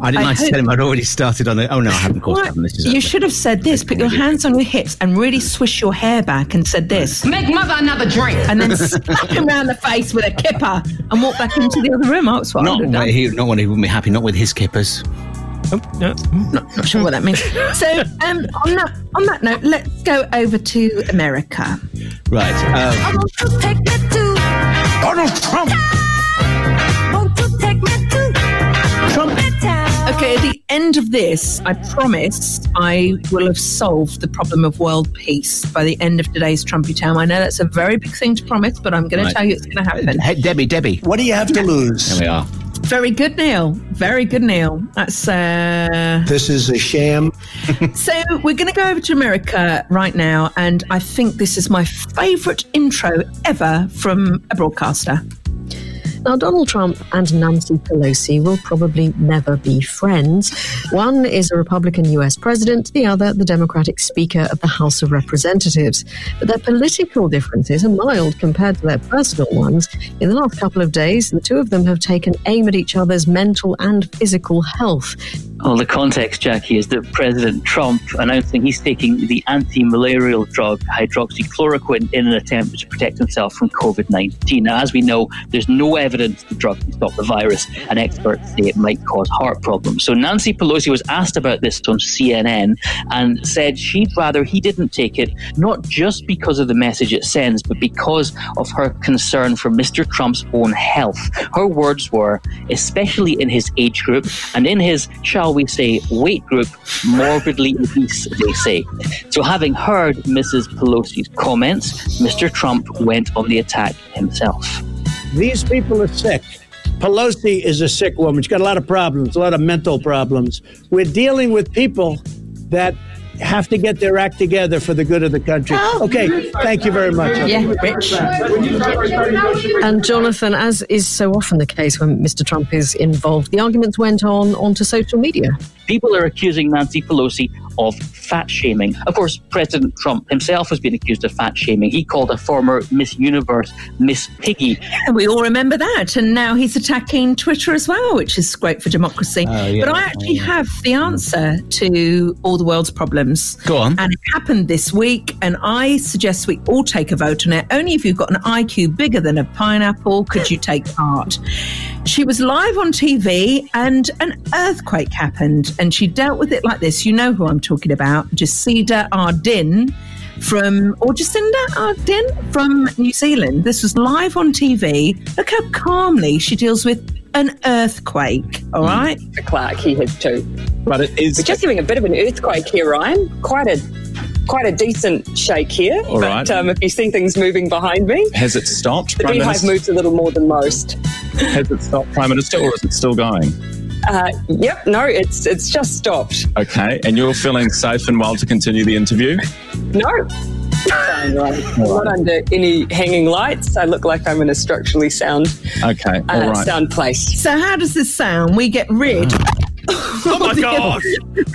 I didn't I like to tell him I'd already started on it. Oh no, I haven't. Of course, I haven't. This is you should have said this. Put your hands on your hips and really swish your hair back and said this. Make mother another drink. And then slap him round the face with a kipper and walk back into the other room. Oh, That's what I Not would have done. he, not when he wouldn't be happy. Not with his kippers. Oh, no. Not, not sure what that means. So, um, on that on that note, let's go over to America. Right. Um, Donald Trump. Okay, at the end of this, I promise I will have solved the problem of world peace by the end of today's Trumpy Town. I know that's a very big thing to promise, but I'm going to tell you it's going to happen. hey, Debbie, Debbie. What do you have to lose? There we are. Very good, Neil. Very good, Neil. That's uh, This is a sham. so. We're going to go over to America right now, and I think this is my favourite intro ever from a broadcaster. Now, Donald Trump and Nancy Pelosi will probably never be friends. One is a Republican US president, the other, the Democratic Speaker of the House of Representatives. But their political differences are mild compared to their personal ones. In the last couple of days, the two of them have taken aim at each other's mental and physical health. Well, the context, Jackie, is that President Trump announcing he's taking the anti malarial drug hydroxychloroquine in an attempt to protect himself from COVID 19. Now, as we know, there's no evidence the drug can stop the virus, and experts say it might cause heart problems. So, Nancy Pelosi was asked about this on CNN and said she'd rather he didn't take it, not just because of the message it sends, but because of her concern for Mr. Trump's own health. Her words were, especially in his age group and in his, shall we say, weight group, morbidly obese, they say. So, having heard Mrs. Pelosi's comments, Mr. Trump went on the attack himself. These people are sick. Pelosi is a sick woman. She's got a lot of problems, a lot of mental problems. We're dealing with people that have to get their act together for the good of the country. Oh. Okay, thank you very much. Yeah, Rich. And Jonathan, as is so often the case when Mr. Trump is involved, the arguments went on onto social media. People are accusing Nancy Pelosi of fat shaming. Of course, President Trump himself has been accused of fat shaming. He called a former Miss Universe Miss Piggy. And we all remember that. And now he's attacking Twitter as well, which is great for democracy. Oh, yeah. But I actually have the answer to all the world's problems. Go on. And it happened this week. And I suggest we all take a vote on it. Only if you've got an IQ bigger than a pineapple could you take part. She was live on TV and an earthquake happened. And she dealt with it like this. You know who I'm talking about Jacinda Ardern from, or Jacinda Ardern from New Zealand. This was live on TV. Look how calmly she deals with an earthquake. All right. Clark, he has too. But it is. We're just having a bit of an earthquake here, Ryan. Quite a quite a decent shake here. All but right. um, if you see things moving behind me, Has it stopped, the Prime beehive Minister? moves a little more than most. Has it stopped, Prime Minister, or is it still going? Uh, yep, no, it's it's just stopped. Okay, and you're feeling safe and well to continue the interview? No. I'm not under any hanging lights. I look like I'm in a structurally sound Okay, uh, all right. sound place. So how does this sound? We get rid. Oh my gosh!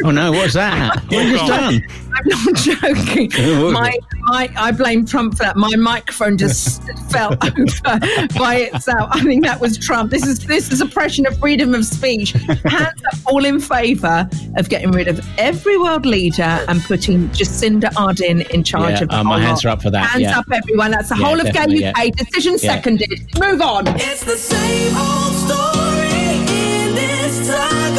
Oh no, what's that? What have you just done? I'm not joking. My, my, I blame Trump for that. My microphone just fell over by itself. I think that was Trump. This is this is oppression of freedom of speech. Hands up, all in favour of getting rid of every world leader and putting Jacinda Ardern in charge Yeah, of the uh, my hands lot. are up for that, Hands yeah. up, everyone. That's the Yeah, whole of Gay definitely, UK. yeah. Decision Yeah. seconded. Move on. It's the same old story in this tug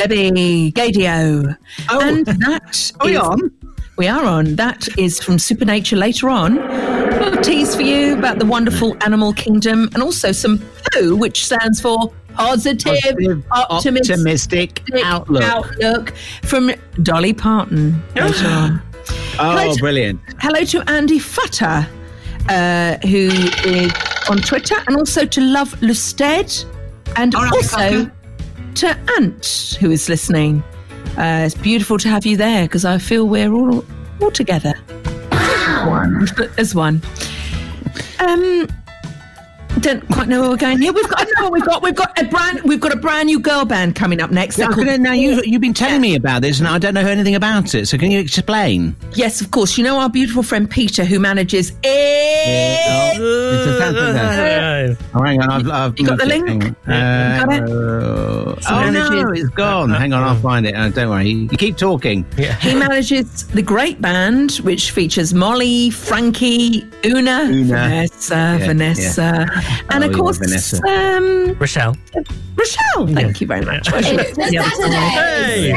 Debbie, Gaydio. and that Are we is- on? We are on. That is from Supernature later on. A little tease for you about the wonderful animal kingdom and also some poo, which stands for positive, Positive, optimistic, optimistic outlook. outlook from Dolly Parton later on. Oh, Hello to- brilliant. Hello to Andy Futter, uh, who is on Twitter, and also to Love Lusted, and also to Ant, who is listening. Uh, it's beautiful to have you there because I feel we're all all together. One as one. Um, don't quite know where we're going here. We've got, I know what we've got. We've got a brand, we've got a brand new girl band coming up next. Yeah, gonna- now you you've been telling me about this, and I don't know anything about it. So can you explain? Yes, of course. You know our beautiful friend Peter, who manages. It's a fantastic- Oh, hang on, I've, I've got the it. link? On. Got it? Uh, oh no, it's gone. Hang on, I'll find it. Uh, don't worry, you keep talking. He manages the great band, which features Molly, Frankie, Una, Una. Vanessa, Yeah, Vanessa, and Oh, of course, Vanessa. um, Rochelle. Rochelle. Thank you very much. I should have said the other side.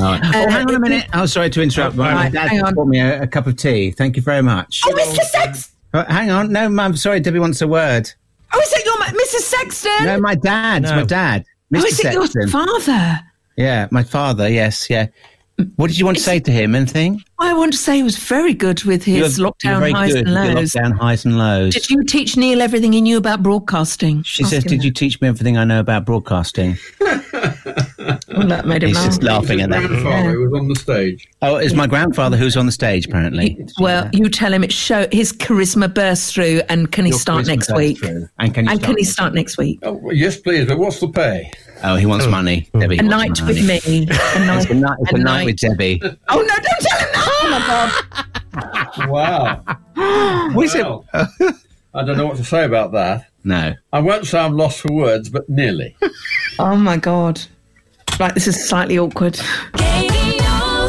All right. oh, hang on a minute. Oh, sorry to interrupt. My Right, dad hang on. bought me a, a cup of tea. Thank you very much. Oh, Mr. Sex. Uh, hang on. No, Mum. Sorry, Debbie wants a word. Oh, is it your ma- Mrs. Sexton? No, my dad. No. My dad. Mr. Oh, is it your father? Yeah, my father. Yes, yeah. What did you want to say to him? Anything? I want to say he was very good with his You're- you're lockdown highs and lows. Lockdown highs and lows. Did you teach Neil everything he knew about broadcasting? She says, "Did you teach me everything I know about broadcasting?" Well, that made him He's just laugh. laughing at that. Oh, grandfather who was on the stage. Oh, it's my grandfather who's on the stage, apparently. Well, you tell him it show his charisma bursts through, and can he Your start next week? through. And can you and start can he next start next week? Oh, well, yes, please, but what's the pay? Oh, he wants oh. money. Oh. Debbie A wants night money. with me. A night. It's a night, it's a a night night. with Debbie. Oh no! Don't tell him that! Oh my god! Wow. What's it? Well, I don't know what to say about that. No. I won't say I'm lost for words, but nearly. Oh my god! Right, this is slightly awkward.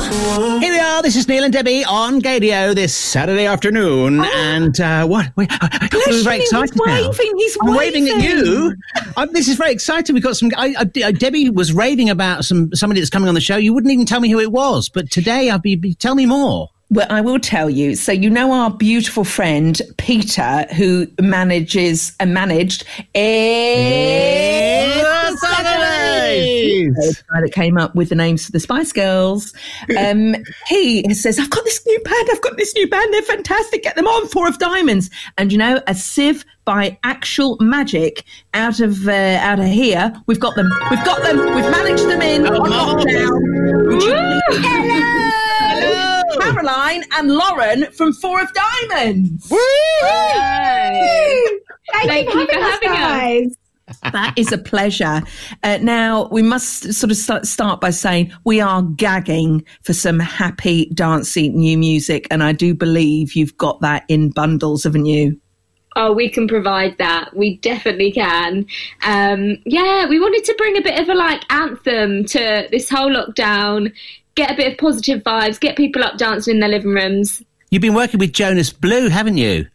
Here we are. This is Neil and Debbie on Gaydio this Saturday afternoon. And uh, what? Wait, we're very Bless excited he's now. waving, he's I'm waving at you. Uh, this is very exciting. We've got some. I, I, uh, Debbie was raving about some somebody that's coming on the show. You wouldn't even tell me who it was, but today I'll be. be tell me more. Well, I will tell you. So you know our beautiful friend Peter, who manages and managed It's Saturdays. The guy that came up with the names for the Spice Girls. Um, he says, "I've got this new band. I've got this new band. They're fantastic. Get them on. Four of Diamonds." And you know, a sieve by actual magic out of uh, out of here. We've got them. We've got them. We've managed them in on lockdown. Would Caroline and Lauren from Four of Diamonds. Thank, you for having us. That is a pleasure. Uh, now, we must sort of start, start by saying we are gagging for some happy, dancey new music. And I do believe you've got that in bundles, haven't you? Oh, we can provide that. We definitely can. Um, yeah, we wanted to bring a bit of a like anthem to this whole lockdown, get a bit of positive vibes, get people up dancing in their living rooms. You've been working with Jonas Blue, haven't you?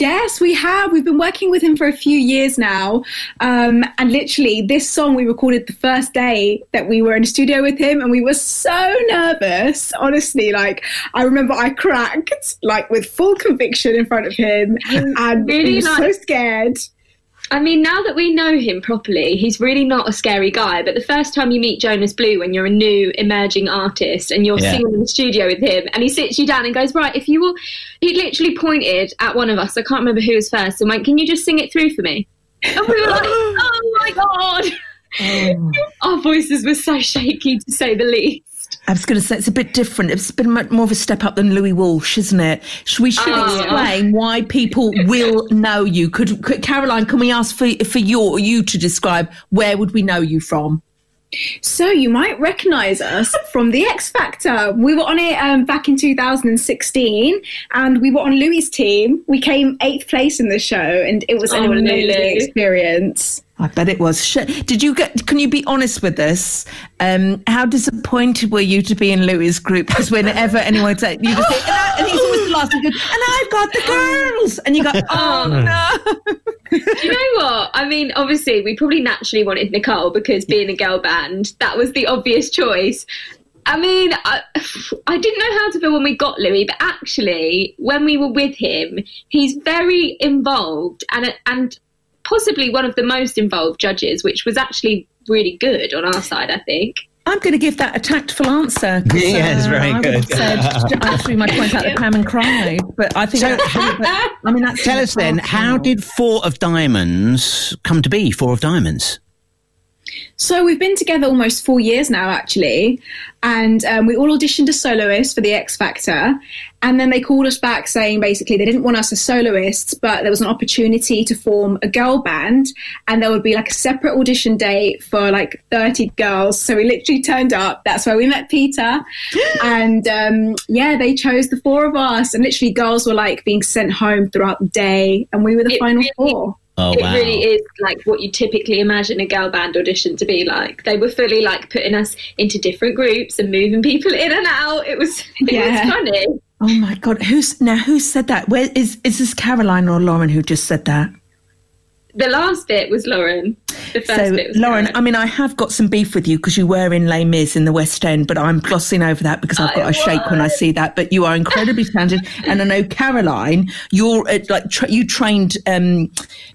Yes, we have. We've been working with him for a few years now. Um, and literally, this song we recorded the first day that we were in the studio with him, and we were so nervous. Honestly, like, I remember I cracked, like, with full conviction in front of him, and Really he was so scared. I mean, now that we know him properly, he's really not a scary guy. But the first time you meet Jonas Blue, when you're a new emerging artist and you're Yeah. singing in the studio with him, and he sits you down and goes, "Right, if you will," he literally pointed at one of us. I can't remember who was first, and went, "Can you just sing it through for me?" And we were like, "Oh my god!" Oh. Our voices were so shaky, to say the least. I was going to say it's a bit different. It's been much more of a step up than Louis Walsh, isn't it? We should Oh. explain why people will know you. Could, could Caroline? Can we ask for for you you to describe where would we know you from? So you might recognise us from The X Factor. We were on it um, back in 2016, and we were on Louis' team. We came eighth place in the show, and it was an Oh, amazing Lulu. experience. I bet it was. Did you get? Can you be honest with us? Um, how disappointed were you to be in Louis' group? Because whenever anyone said you just say, and, I, and he's always the last. He goes, and I've got the girls, and you go, oh no. Do you know I mean, obviously, we probably naturally wanted Nicole because being a girl band, that was the obvious choice. I mean, I, I didn't know how to feel when we got Louis, but actually, when we were with him, he's very involved and and possibly one of the most involved judges, which was actually really good on our side, I think. I'm going to give that a tactful answer. Yes, uh, very I good. Said, I threw my point out the Pam and cried, but I think. So- actually, but, I mean, that's Tell us then, how did Four of Diamonds come to be? Four of Diamonds. So we've been together almost four years now, actually, and um, we all auditioned as soloists for the X Factor, and then they called us back saying basically they didn't want us as soloists, but there was an opportunity to form a girl band, and there would be like a separate audition date for like thirty girls. So we literally turned up. That's where we met Peter, and um, yeah, they chose the four of us, and literally girls were like being sent home throughout the day, and we were the It final really- four. Oh, it wow. really is like what you typically imagine a girl band audition to be like. They were fully like putting us into different groups and moving people in and out. It was it Yeah. was funny. Oh my god, who's now who said that? Where is is this Caroline or Lauren who just said that? The last bit was Lauren. The first so, bit was Lauren, I mean, I have got some beef with you because you were in Les Mis in the West End, but I'm glossing over that because I've got a shake when I see that. But you are incredibly talented, and I know Caroline, you're uh, like tra- you trained um,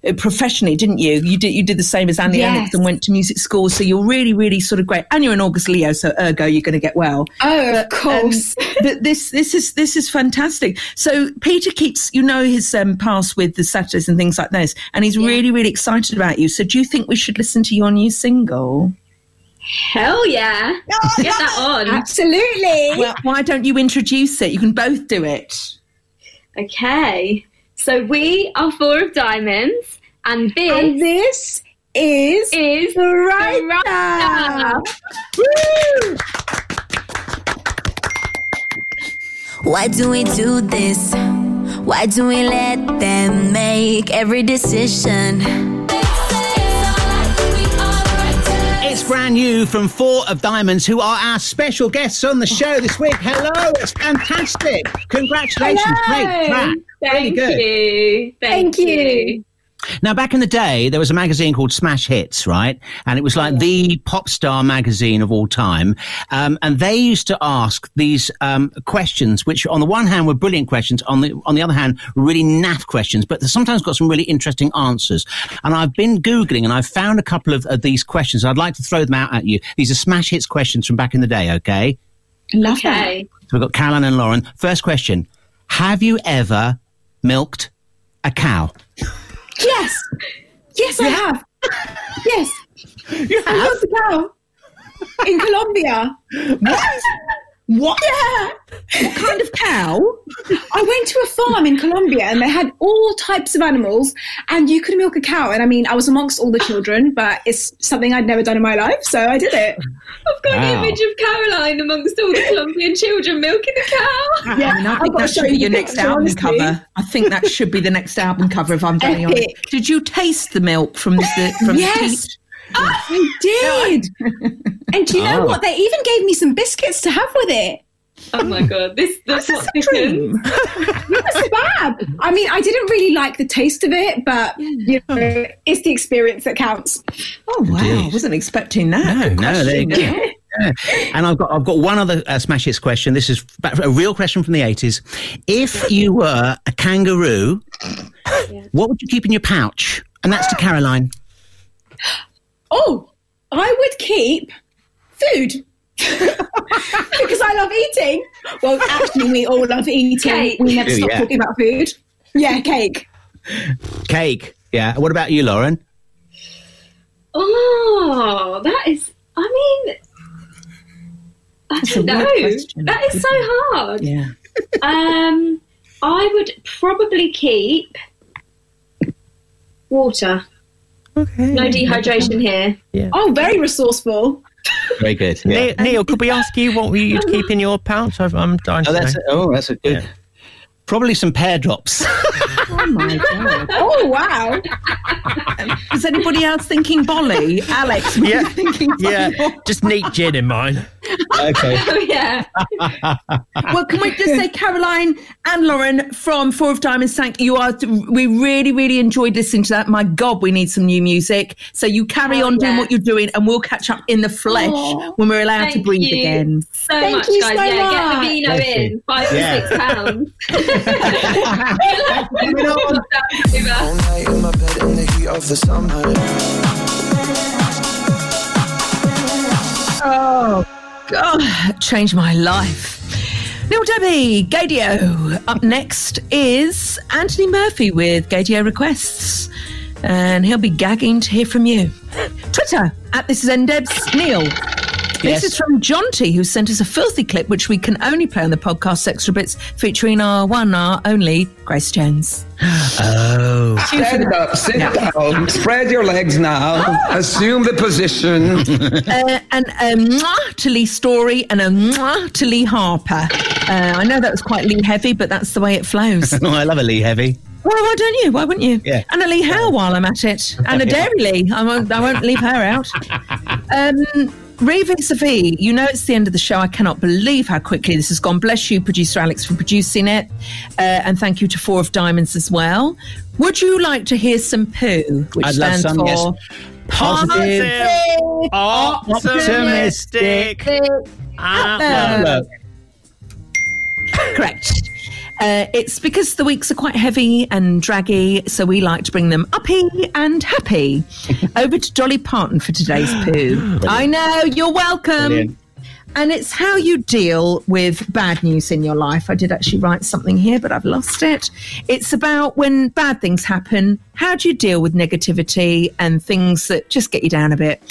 uh, professionally, didn't you? You did you did the same as Annie Yes. Lennox and went to music school, so you're really, really sort of great. And you're an August Leo, so ergo you're going to get well. Oh, of course. but this this is this is fantastic. So Peter keeps you know his um, past with the Saturdays and things like this, and he's really really excited about you. So do you think we should listen to your new single? Hell yeah. Get that on. Absolutely. Well, why don't you introduce it? You can both do it. Okay. So we are four of diamonds and this And this is is the writer. Why do we do this? Why do we let them make every decision? It's brand new from Four of Diamonds, who are our special guests on the show this week. Hello, it's fantastic. Congratulations. Great track. Really Thank good. you. Thank, Thank you. Now, back in the day, there was a magazine called Smash Hits, right? And it was like the pop star magazine of all time. Um, and they used to ask these um, questions, which on the one hand were brilliant questions, on the on the other hand, really naff questions, but they sometimes got some really interesting answers. And I've been googling and I've found a couple of, of these questions. I'd like to throw them out at you. These are Smash Hits questions from back in the day. Okay, Love Okay. so we've got Caroline and Lauren. First question: Have you ever milked a cow? Yes. Yes, I have. Yes. You I love the cow. In Colombia. What? What? Yeah. What kind of cow? I went to a farm in Colombia and they had all types of animals and you could milk a cow. And I mean, I was amongst all the children, but it's something I'd never done in my life. So I did it. I've got an image of Caroline amongst all the Colombian children milking a cow. Yeah, I, mean, I I've think that should be your the next picture, album honestly. cover. I think that should be the next album cover. If I'm very honest, did you taste the milk from the from Yes. the teat? I did. and do you know Oh. what? They even gave me some biscuits to have with it. Oh my god, this that's what thickens. It was fab. I mean, I didn't really like the taste of it, but you know, it's the experience that counts. Oh wow, I wasn't expecting that. No, no, there you go. Yeah. And I've got I've got one other uh, smash hits question. This is a real question from the eighties. If you were a kangaroo, what would you keep in your pouch? And that's to Caroline. Oh, I would keep food. because I love eating. Well, actually, we all love eating. Cake. We never stop yeah. talking about food. Yeah, cake. Cake. Yeah. What about you, Lauren? Oh, that is. I mean, I That's don't know. question. That is so hard. Yeah. Um, I would probably keep water. Okay. No dehydration here. Yeah. Oh, very resourceful. Very good. Neil, Neil, could we ask you what you'd keep in your pouch? I've- I'm dying oh, to Oh, that's know. oh, that's a good. Probably some pear drops. Oh my god. Oh, wow. Is anybody else thinking Bolly? Alex, were you Yeah. thinking Yeah, Bolly? just neat gin in mine. okay. Oh yeah. Well, can we just say, Caroline and Lauren from Four of Diamonds, thank you. Are we really, really enjoyed listening to that? My God, we need some new music. So you carry Hell on doing what you're doing, and we'll catch up in the flesh Aw. when we're allowed to Thank breathe you again. So Thank much, you guys. so yeah, get the vino Thank in. you. Five Yeah. or six pounds. Oh, God, changed my life. Neil Debbie, Gaydio. Up next is Anthony Murphy with Gaydio Requests. And he'll be gagging to hear from you. Twitter at this is NDebs Neil. Yes. This is from Jonty, who sent us a filthy clip, which we can only play on the podcast Extra Bits, featuring our one, our only Grace Jones. Oh. Stand up, sit down, spread your legs now, assume the position. uh, and a mwah to Lee Story and a mwah to Lee Harper. Uh, I know that was quite Lee heavy, but that's the way it flows. Oh, I love a Lee Heavy. Well, why don't you? Why wouldn't you? Yeah. And a Lee Howe while I'm at it, and a Dairy Lee. I won't. I won't leave her out. Um, Reeve Sophie, you know it's the end of the show. I cannot believe how quickly this has gone. Bless you, producer Alex, for producing it, uh, and thank you to Four of Diamonds as well. Would you like to hear some poo, which I'd stands some, for yes. Positive, optimistic outlook. Correct. Uh, it's because the weeks are quite heavy and draggy, so we like to bring them uppy and happy. Over to Dolly Parton for today's poo. I know, you're welcome. Brilliant. And it's how you deal with bad news in your life. I did actually write something here, but I've lost it. It's about when bad things happen, how do you deal with negativity and things that just get you down a bit?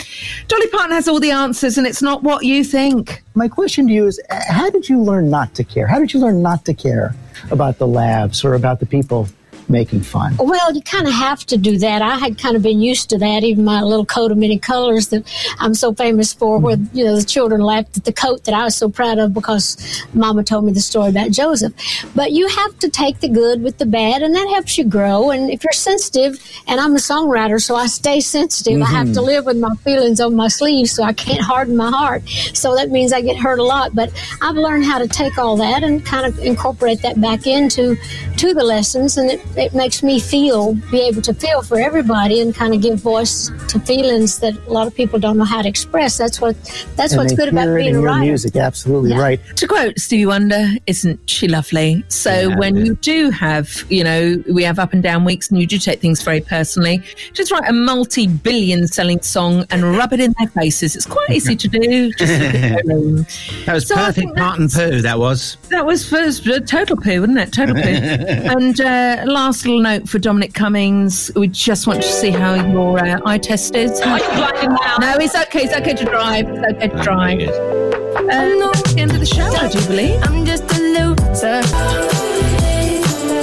Dolly Parton has all the answers, and it's not what you think. My question to you is uh, how did you learn not to care? How did you learn not to care about the labs or about the people making fun? Well, you kind of have to do that. I had kind of been used to that, even my little coat of many colors that I'm so famous for, where, mm-hmm. you know, the children laughed at the coat that I was so proud of because Mama told me the story about Joseph. But you have to take the good with the bad, and that helps you grow. And if you're sensitive, and I'm a songwriter, so I stay sensitive, I have to mm-hmm. live with my feelings on my sleeve so I can't harden my heart. So that means I get hurt a lot. But I've learned how to take all that and kind of incorporate that back into to the lessons, and it, it makes me feel, be able to feel for everybody, and kind of give voice to feelings that a lot of people don't know how to express. That's what that's And what's they good about hear it being in a your writer. music. Absolutely Yeah. right. To quote Stevie Wonder, isn't she lovely? So when you do have, you know, we have up and down weeks and you do take things very personally, just write a multi billion selling song and rub it in their faces. It's quite easy to do. Just look at them. That was So perfect think Martin poo, that was. That was first uh, total poo, wasn't it? Total poo. and uh, last little note for Dominic Cummings. We just want to see how your uh, eye test is. Are you driving now? No, it's okay. It's okay to drive. It's okay to drive. Uh, that's the end of the show, I do believe. I'm just a loser.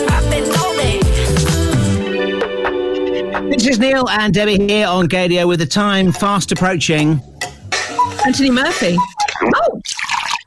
I've been lonely. This is Neil and Debbie here on Gaydio with the time fast approaching. Anthony Murphy. Oh,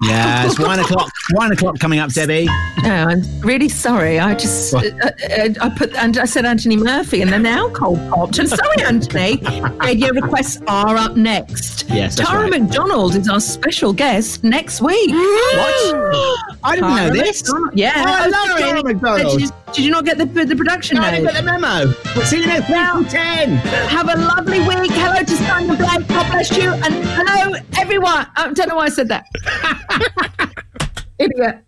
Yeah, it's one o'clock. One o'clock coming up, Debbie. no, I'm really sorry. I just uh, uh, I put and I said Anthony Murphy, and then the alcohol popped. And sorry, Anthony. Radio requests are up next. Yes, Tara right. McDonald is our special guest next week. What? I didn't know this. McDonald. Yeah. Oh, I love sorry. Tara McDonald. Did you, did you not get the the production No, I didn't get the memo. See you next week. Ten. Have a lovely week. Hello to Simon Blake. God bless you. And hello, everyone. I don't know why I said that. Idiot.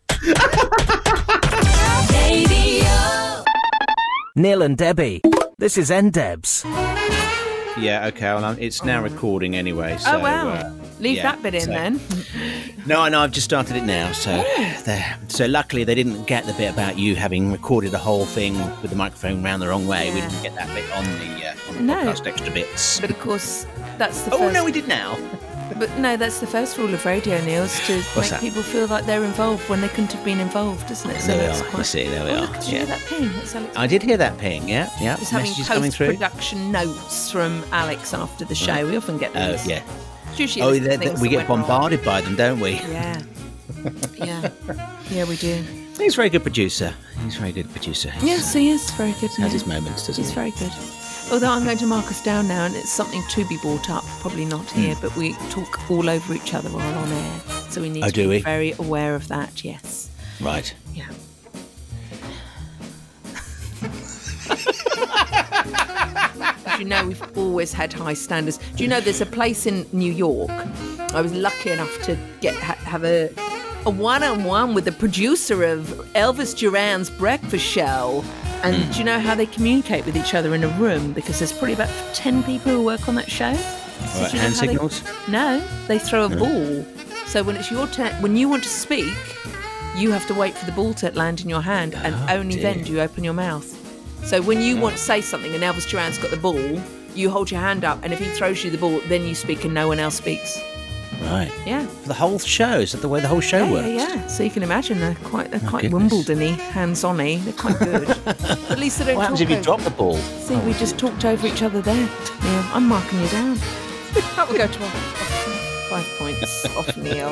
Neil and Debbie, this is NDebs. Yeah, okay. Well, um, it's now recording anyway. So, oh wow. uh, Leave yeah, that bit in so- then. No, I know. I've just started it now. So, there. So luckily they didn't get the bit about you having recorded the whole thing with the microphone round the wrong way. We didn't get that bit on the, uh, on the No. podcast extra bits. But of course, that's the Oh, first. no, we did now. But no, that's the first rule of radio, Neil, is to What's make that? people feel like they're involved when they couldn't have been involved, isn't it? there we that's are. quite- You see, there we Oh, are. look, did you Yeah. hear that ping? That's Alex. I did hear that ping. Yeah, yeah. Just having Messages through. post-production notes from Alex after the show. We often get Oh, those. yeah. Usually Oh, a list of they- they- things we get went wrong. bombarded by them, don't we? Yeah. Yeah. Yeah, we do. He's a very good producer. He's a very good producer. Yes, he is very good. Has his moments, doesn't He's he? very good. Although I'm going to mark us down now, and it's something to be brought up, probably not Hmm. here, but we talk all over each other while on air. So we need Oh, to be we? very aware of that, yes. Right. Yeah. As you know, we've always had high standards. Do you know there's a place in New York? I was lucky enough to get ha- have a a one-on-one with the producer of Elvis Duran's breakfast show. And Hmm. do you know how they communicate with each other in a room? Because there's probably about ten people who work on that show. So Right, do you know hand how they- signals? no, they throw a ball. So when it's your turn, when you want to speak, you have to wait for the ball to land in your hand, and Oh, only dear. then do you open your mouth. So when you want to say something, and Elvis Duran's got the ball, you hold your hand up, and if he throws you the ball, then you speak and no one else speaks. Right. Yeah. For the whole show. Is that the way the whole show yeah, works? yeah, yeah. So you can imagine they're quite they're Oh, quite goodness. Wimbledon-y, hands-on-y. They're quite good. At least they don't. What happens talk if you over- drop the ball? See, we just talked over each other there. Neil, I'm marking you down. that will go to five points off Neil.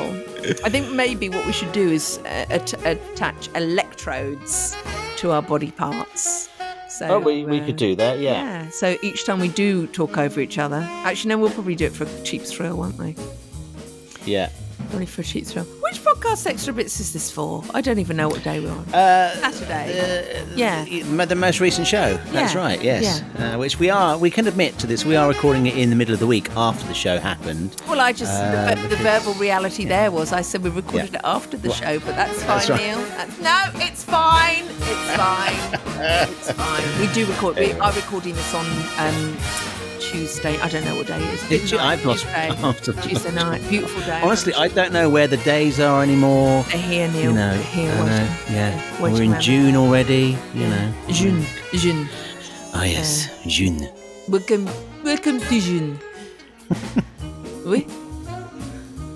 I think maybe what we should do is uh, at- attach electrodes to our body parts. So, oh, we, we uh, could do that, yeah. Yeah. So each time we do talk over each other, actually, no, we'll probably do it for a cheap thrill, won't we? Yeah. Only for a thrill. Which podcast extra bits is this for? I don't even know what day we're on. Uh, Saturday. yeah. M- The most recent show. That's Yeah, right. Yes. Uh, which we are. We can admit to this. We are recording it in the middle of the week after the show happened. Well, I just Uh, the, the verbal reality there was I said we recorded Yeah. it after the Well, show, but that's fine, that's right. Neil. That's, no, it's fine. It's fine. it's fine. We do record. We are recording this on um, Tuesday. I don't know what day it is. Midnight, I've lost. Tuesday. after- Tuesday night. Beautiful day. Honestly, I don't know where the days are anymore. They're here, Neil. You know, here. I know, waiting. yeah. We're in around. June already. You know. June. June. Ah yes, June. Welcome, welcome to June. oui?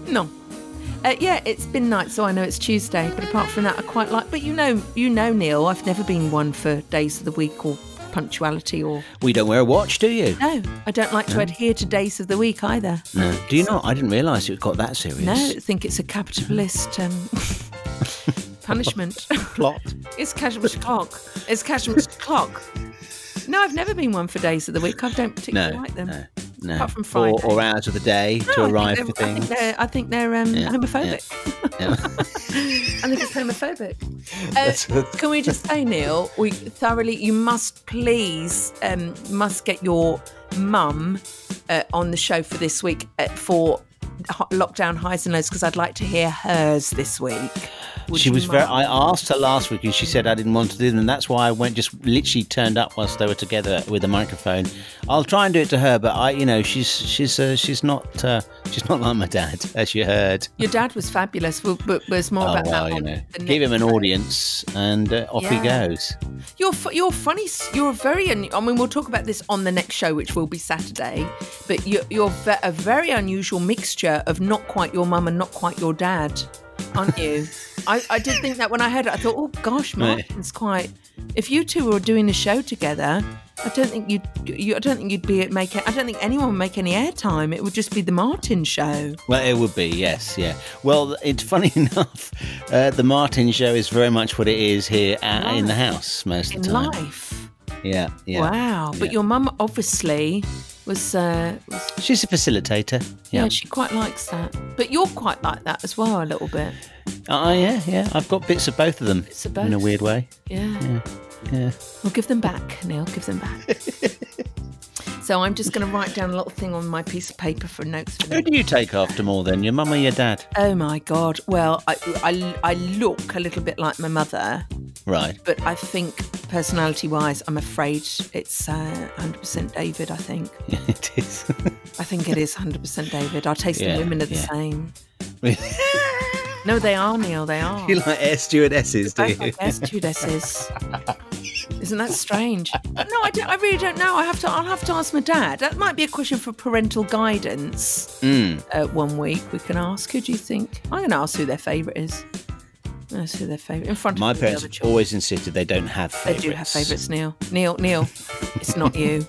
No. Uh, yeah, it's been night, so I know it's Tuesday. But apart from that, I quite like. But you know, you know, Neil, I've never been one for days of the week or punctuality or. We don't wear a watch, do you? No, I don't like to No. adhere to days of the week either. No. Do you not? I didn't realise it got that serious. No, I think it's a capitalist um, punishment. Plot. It's casual's clock. It's casual's clock. No, I've never been one for days of the week. I don't particularly No, like them. no, no. Apart from or, Friday. or hours of the day No, to arrive for I think things. they're, I think they're um, Yeah, homophobic. Yeah. I think it's homophobic. Uh, can we just say, Neil, we thoroughly, you must please, um, must get your mum uh, on the show for this week uh, for lockdown highs and lows because I'd like to hear hers this week. Would she was very. I asked her last week, and she said I didn't want to do them, and that's why I went. Just literally turned up whilst they were together with a microphone. I'll try and do it to her, but I, you know, she's she's uh, she's not uh, she's not like my dad, as you heard. Your dad was fabulous, but, but was more Oh about well, that. you know, give him an show. audience, and uh, off he goes. You're you're funny. You're very. Un- I mean, we'll talk about this on the next show, which will be Saturday. But you're you're a very unusual mixture of not quite your mum and not quite your dad, aren't you? I, I did think that when I heard it, I thought, oh gosh. Martin's quite. If you two were doing a show together, I don't think you'd. You, I don't think you'd be make. I don't think anyone would make any airtime. It would just be the Martin show. Well, it would be yes, yeah. Well, it's funny enough. Uh, the Martin show is very much what it is here uh, in the house most in of the time. life. Yeah, yeah. Wow. But your mum obviously was. Uh, was She's a facilitator. Yeah. Yeah. she quite likes that. But you're quite like that as well, a little bit. Oh, yeah, yeah. I've got bits of both of them of in a weird way. Yeah. Yeah, yeah. Well, give them back, Neil. Give them back. so I'm just going to write down a little thing on my piece of paper for notes for Who do you take after more then, your mum or your dad? Oh my God. Well, I, I, I look a little bit like my mother, Right. but I think personality wise, I'm afraid it's uh, 100% David, I think. Yeah, it is. I think it is 100% David. Our taste Yeah, in women are the yeah. same. No, they are, Neil. They are. you like air stewardesses, do you? like air stewardesses. Isn't that strange? No, I, don't, I really don't know. I have to. I'll have to ask my dad. That might be a question for parental guidance. Mm. Uh, one week we can ask. Who do you think? I'm going to ask who their favourite is. That's who their favourite in front My of all the parents other have children. always insisted they don't have Favourites. They do have favourites, Neil. Neil, Neil, it's not you.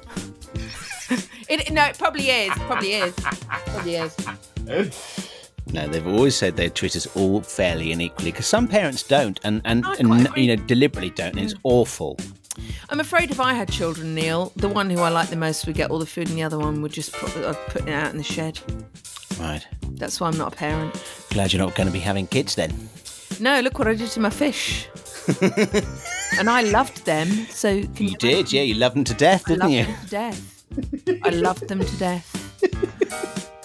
it, no, it probably is. Probably is. Probably is. No, they've always said they treat us all fairly and equally because some parents don't, and and, and you know deliberately don't, and it's mm. awful. I'm afraid if I had children, Neil, the one who I like the most would get all the food, and the other one would just put, I'd put it out in the shed. Right. That's why I'm not a parent. Glad you're not going to be having kids then. No, look what I did to my fish. and I loved them, so can You did, yeah. You loved them to death, I didn't loved you? them to death. I loved them to death.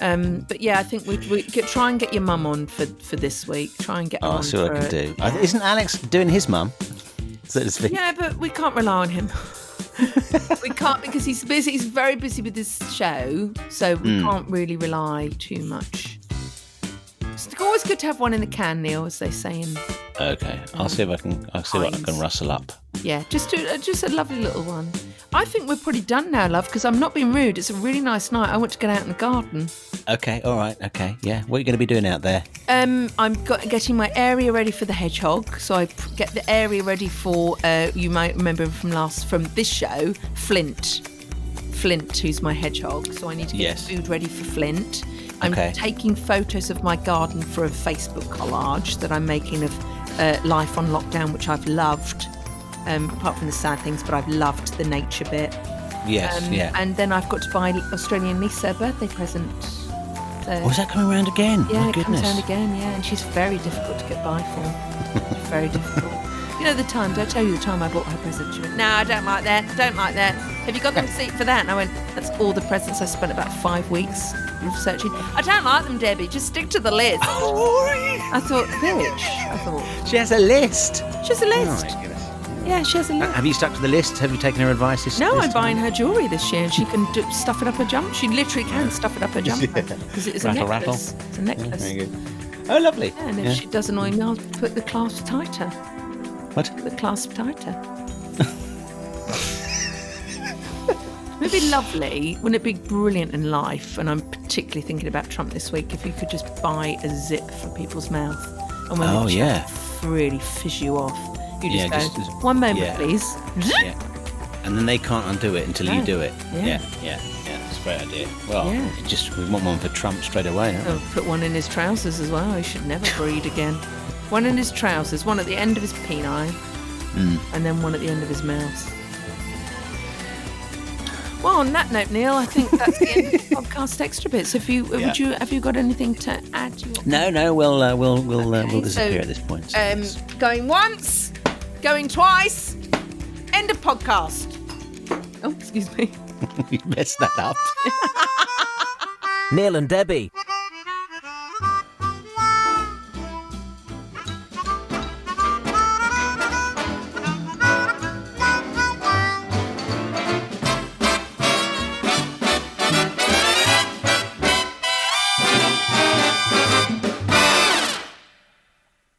Um, but yeah, I think we we get, try and get your mum on for, for this week. Try and get her Oh, I'll on see what I can do. I- Isn't Alex doing his mum? So to speak. Yeah, but we can't rely on him. we can't because he's busy. He's very busy with this show, so we Mm. can't really rely too much. It's always good to have one in the can, Neil, as they say in Okay, I'll see if I can. I'll see what I can rustle up. Yeah, just a, uh, just a lovely little one. I think we're pretty done now, love, because I'm not being rude. It's a really nice night. I want to get out in the garden. Okay, all right, okay, yeah. What are you going to be doing out there? Um, I'm got, getting my area ready for the hedgehog. So I p- get the area ready for. Uh, you might remember from last from this show, Flint. Flint, who's my hedgehog. So I need to get Yes. food ready for Flint. I'm Okay. taking photos of my garden for a Facebook collage that I'm making of uh, life on lockdown, which I've loved. Um, apart from the sad things, but I've loved the nature bit. Yes, Um, yeah. And then I've got to buy Australian Lisa a birthday present. So, Oh, is that coming around again? yeah, My it goodness. comes around again, yeah, and she's very difficult to get by for. very difficult. You know the time, did I tell you the time I bought her present? She went, No, I don't like that, don't like that. Have you got the receipt for that? And I went, That's all the presents I spent about five weeks researching. I don't like them, Debbie, just stick to the list. Oh, I thought, bitch. I thought. She has a list. She has a list. Oh. Yeah, she has a list. Have you stuck to the list? Have you taken her advice? This, year? No, this I'm buying her jewellery this year, and she can do, stuff it up her jump. She literally can stuff it up her jumper because it is a Rattle, necklace. rattle. It's a necklace. Good. Oh, lovely. Yeah, and if Yeah. she does annoy me, I'll put the clasp tighter. What? Put the clasp tighter. It'd be lovely. Wouldn't it be brilliant in life? And I'm particularly thinking about Trump this week. If you could just buy a zip for people's mouth, and when Oh, yeah. really fizz you off, you just Yeah, go, just- just- one moment, yeah. please. Yeah. And then they can't undo it until you do it. Yeah. Yeah, yeah, yeah. That's a great idea. Well, just we want one for Trump straight away. Oh, put one in his trousers as well. He should never breed again. One in his trousers, one at the end of his peni, Mm. and then one at the end of his mouth. Well, on that note, Neil, I think that's the end of the podcast extra bits. If you Yeah. would you have you got anything to add? To No, no, we'll uh, we'll we'll uh, we'll disappear so, at this point. Um, going once, going twice. End of podcast. Oh, excuse me. you messed that up. Neil and Debbie.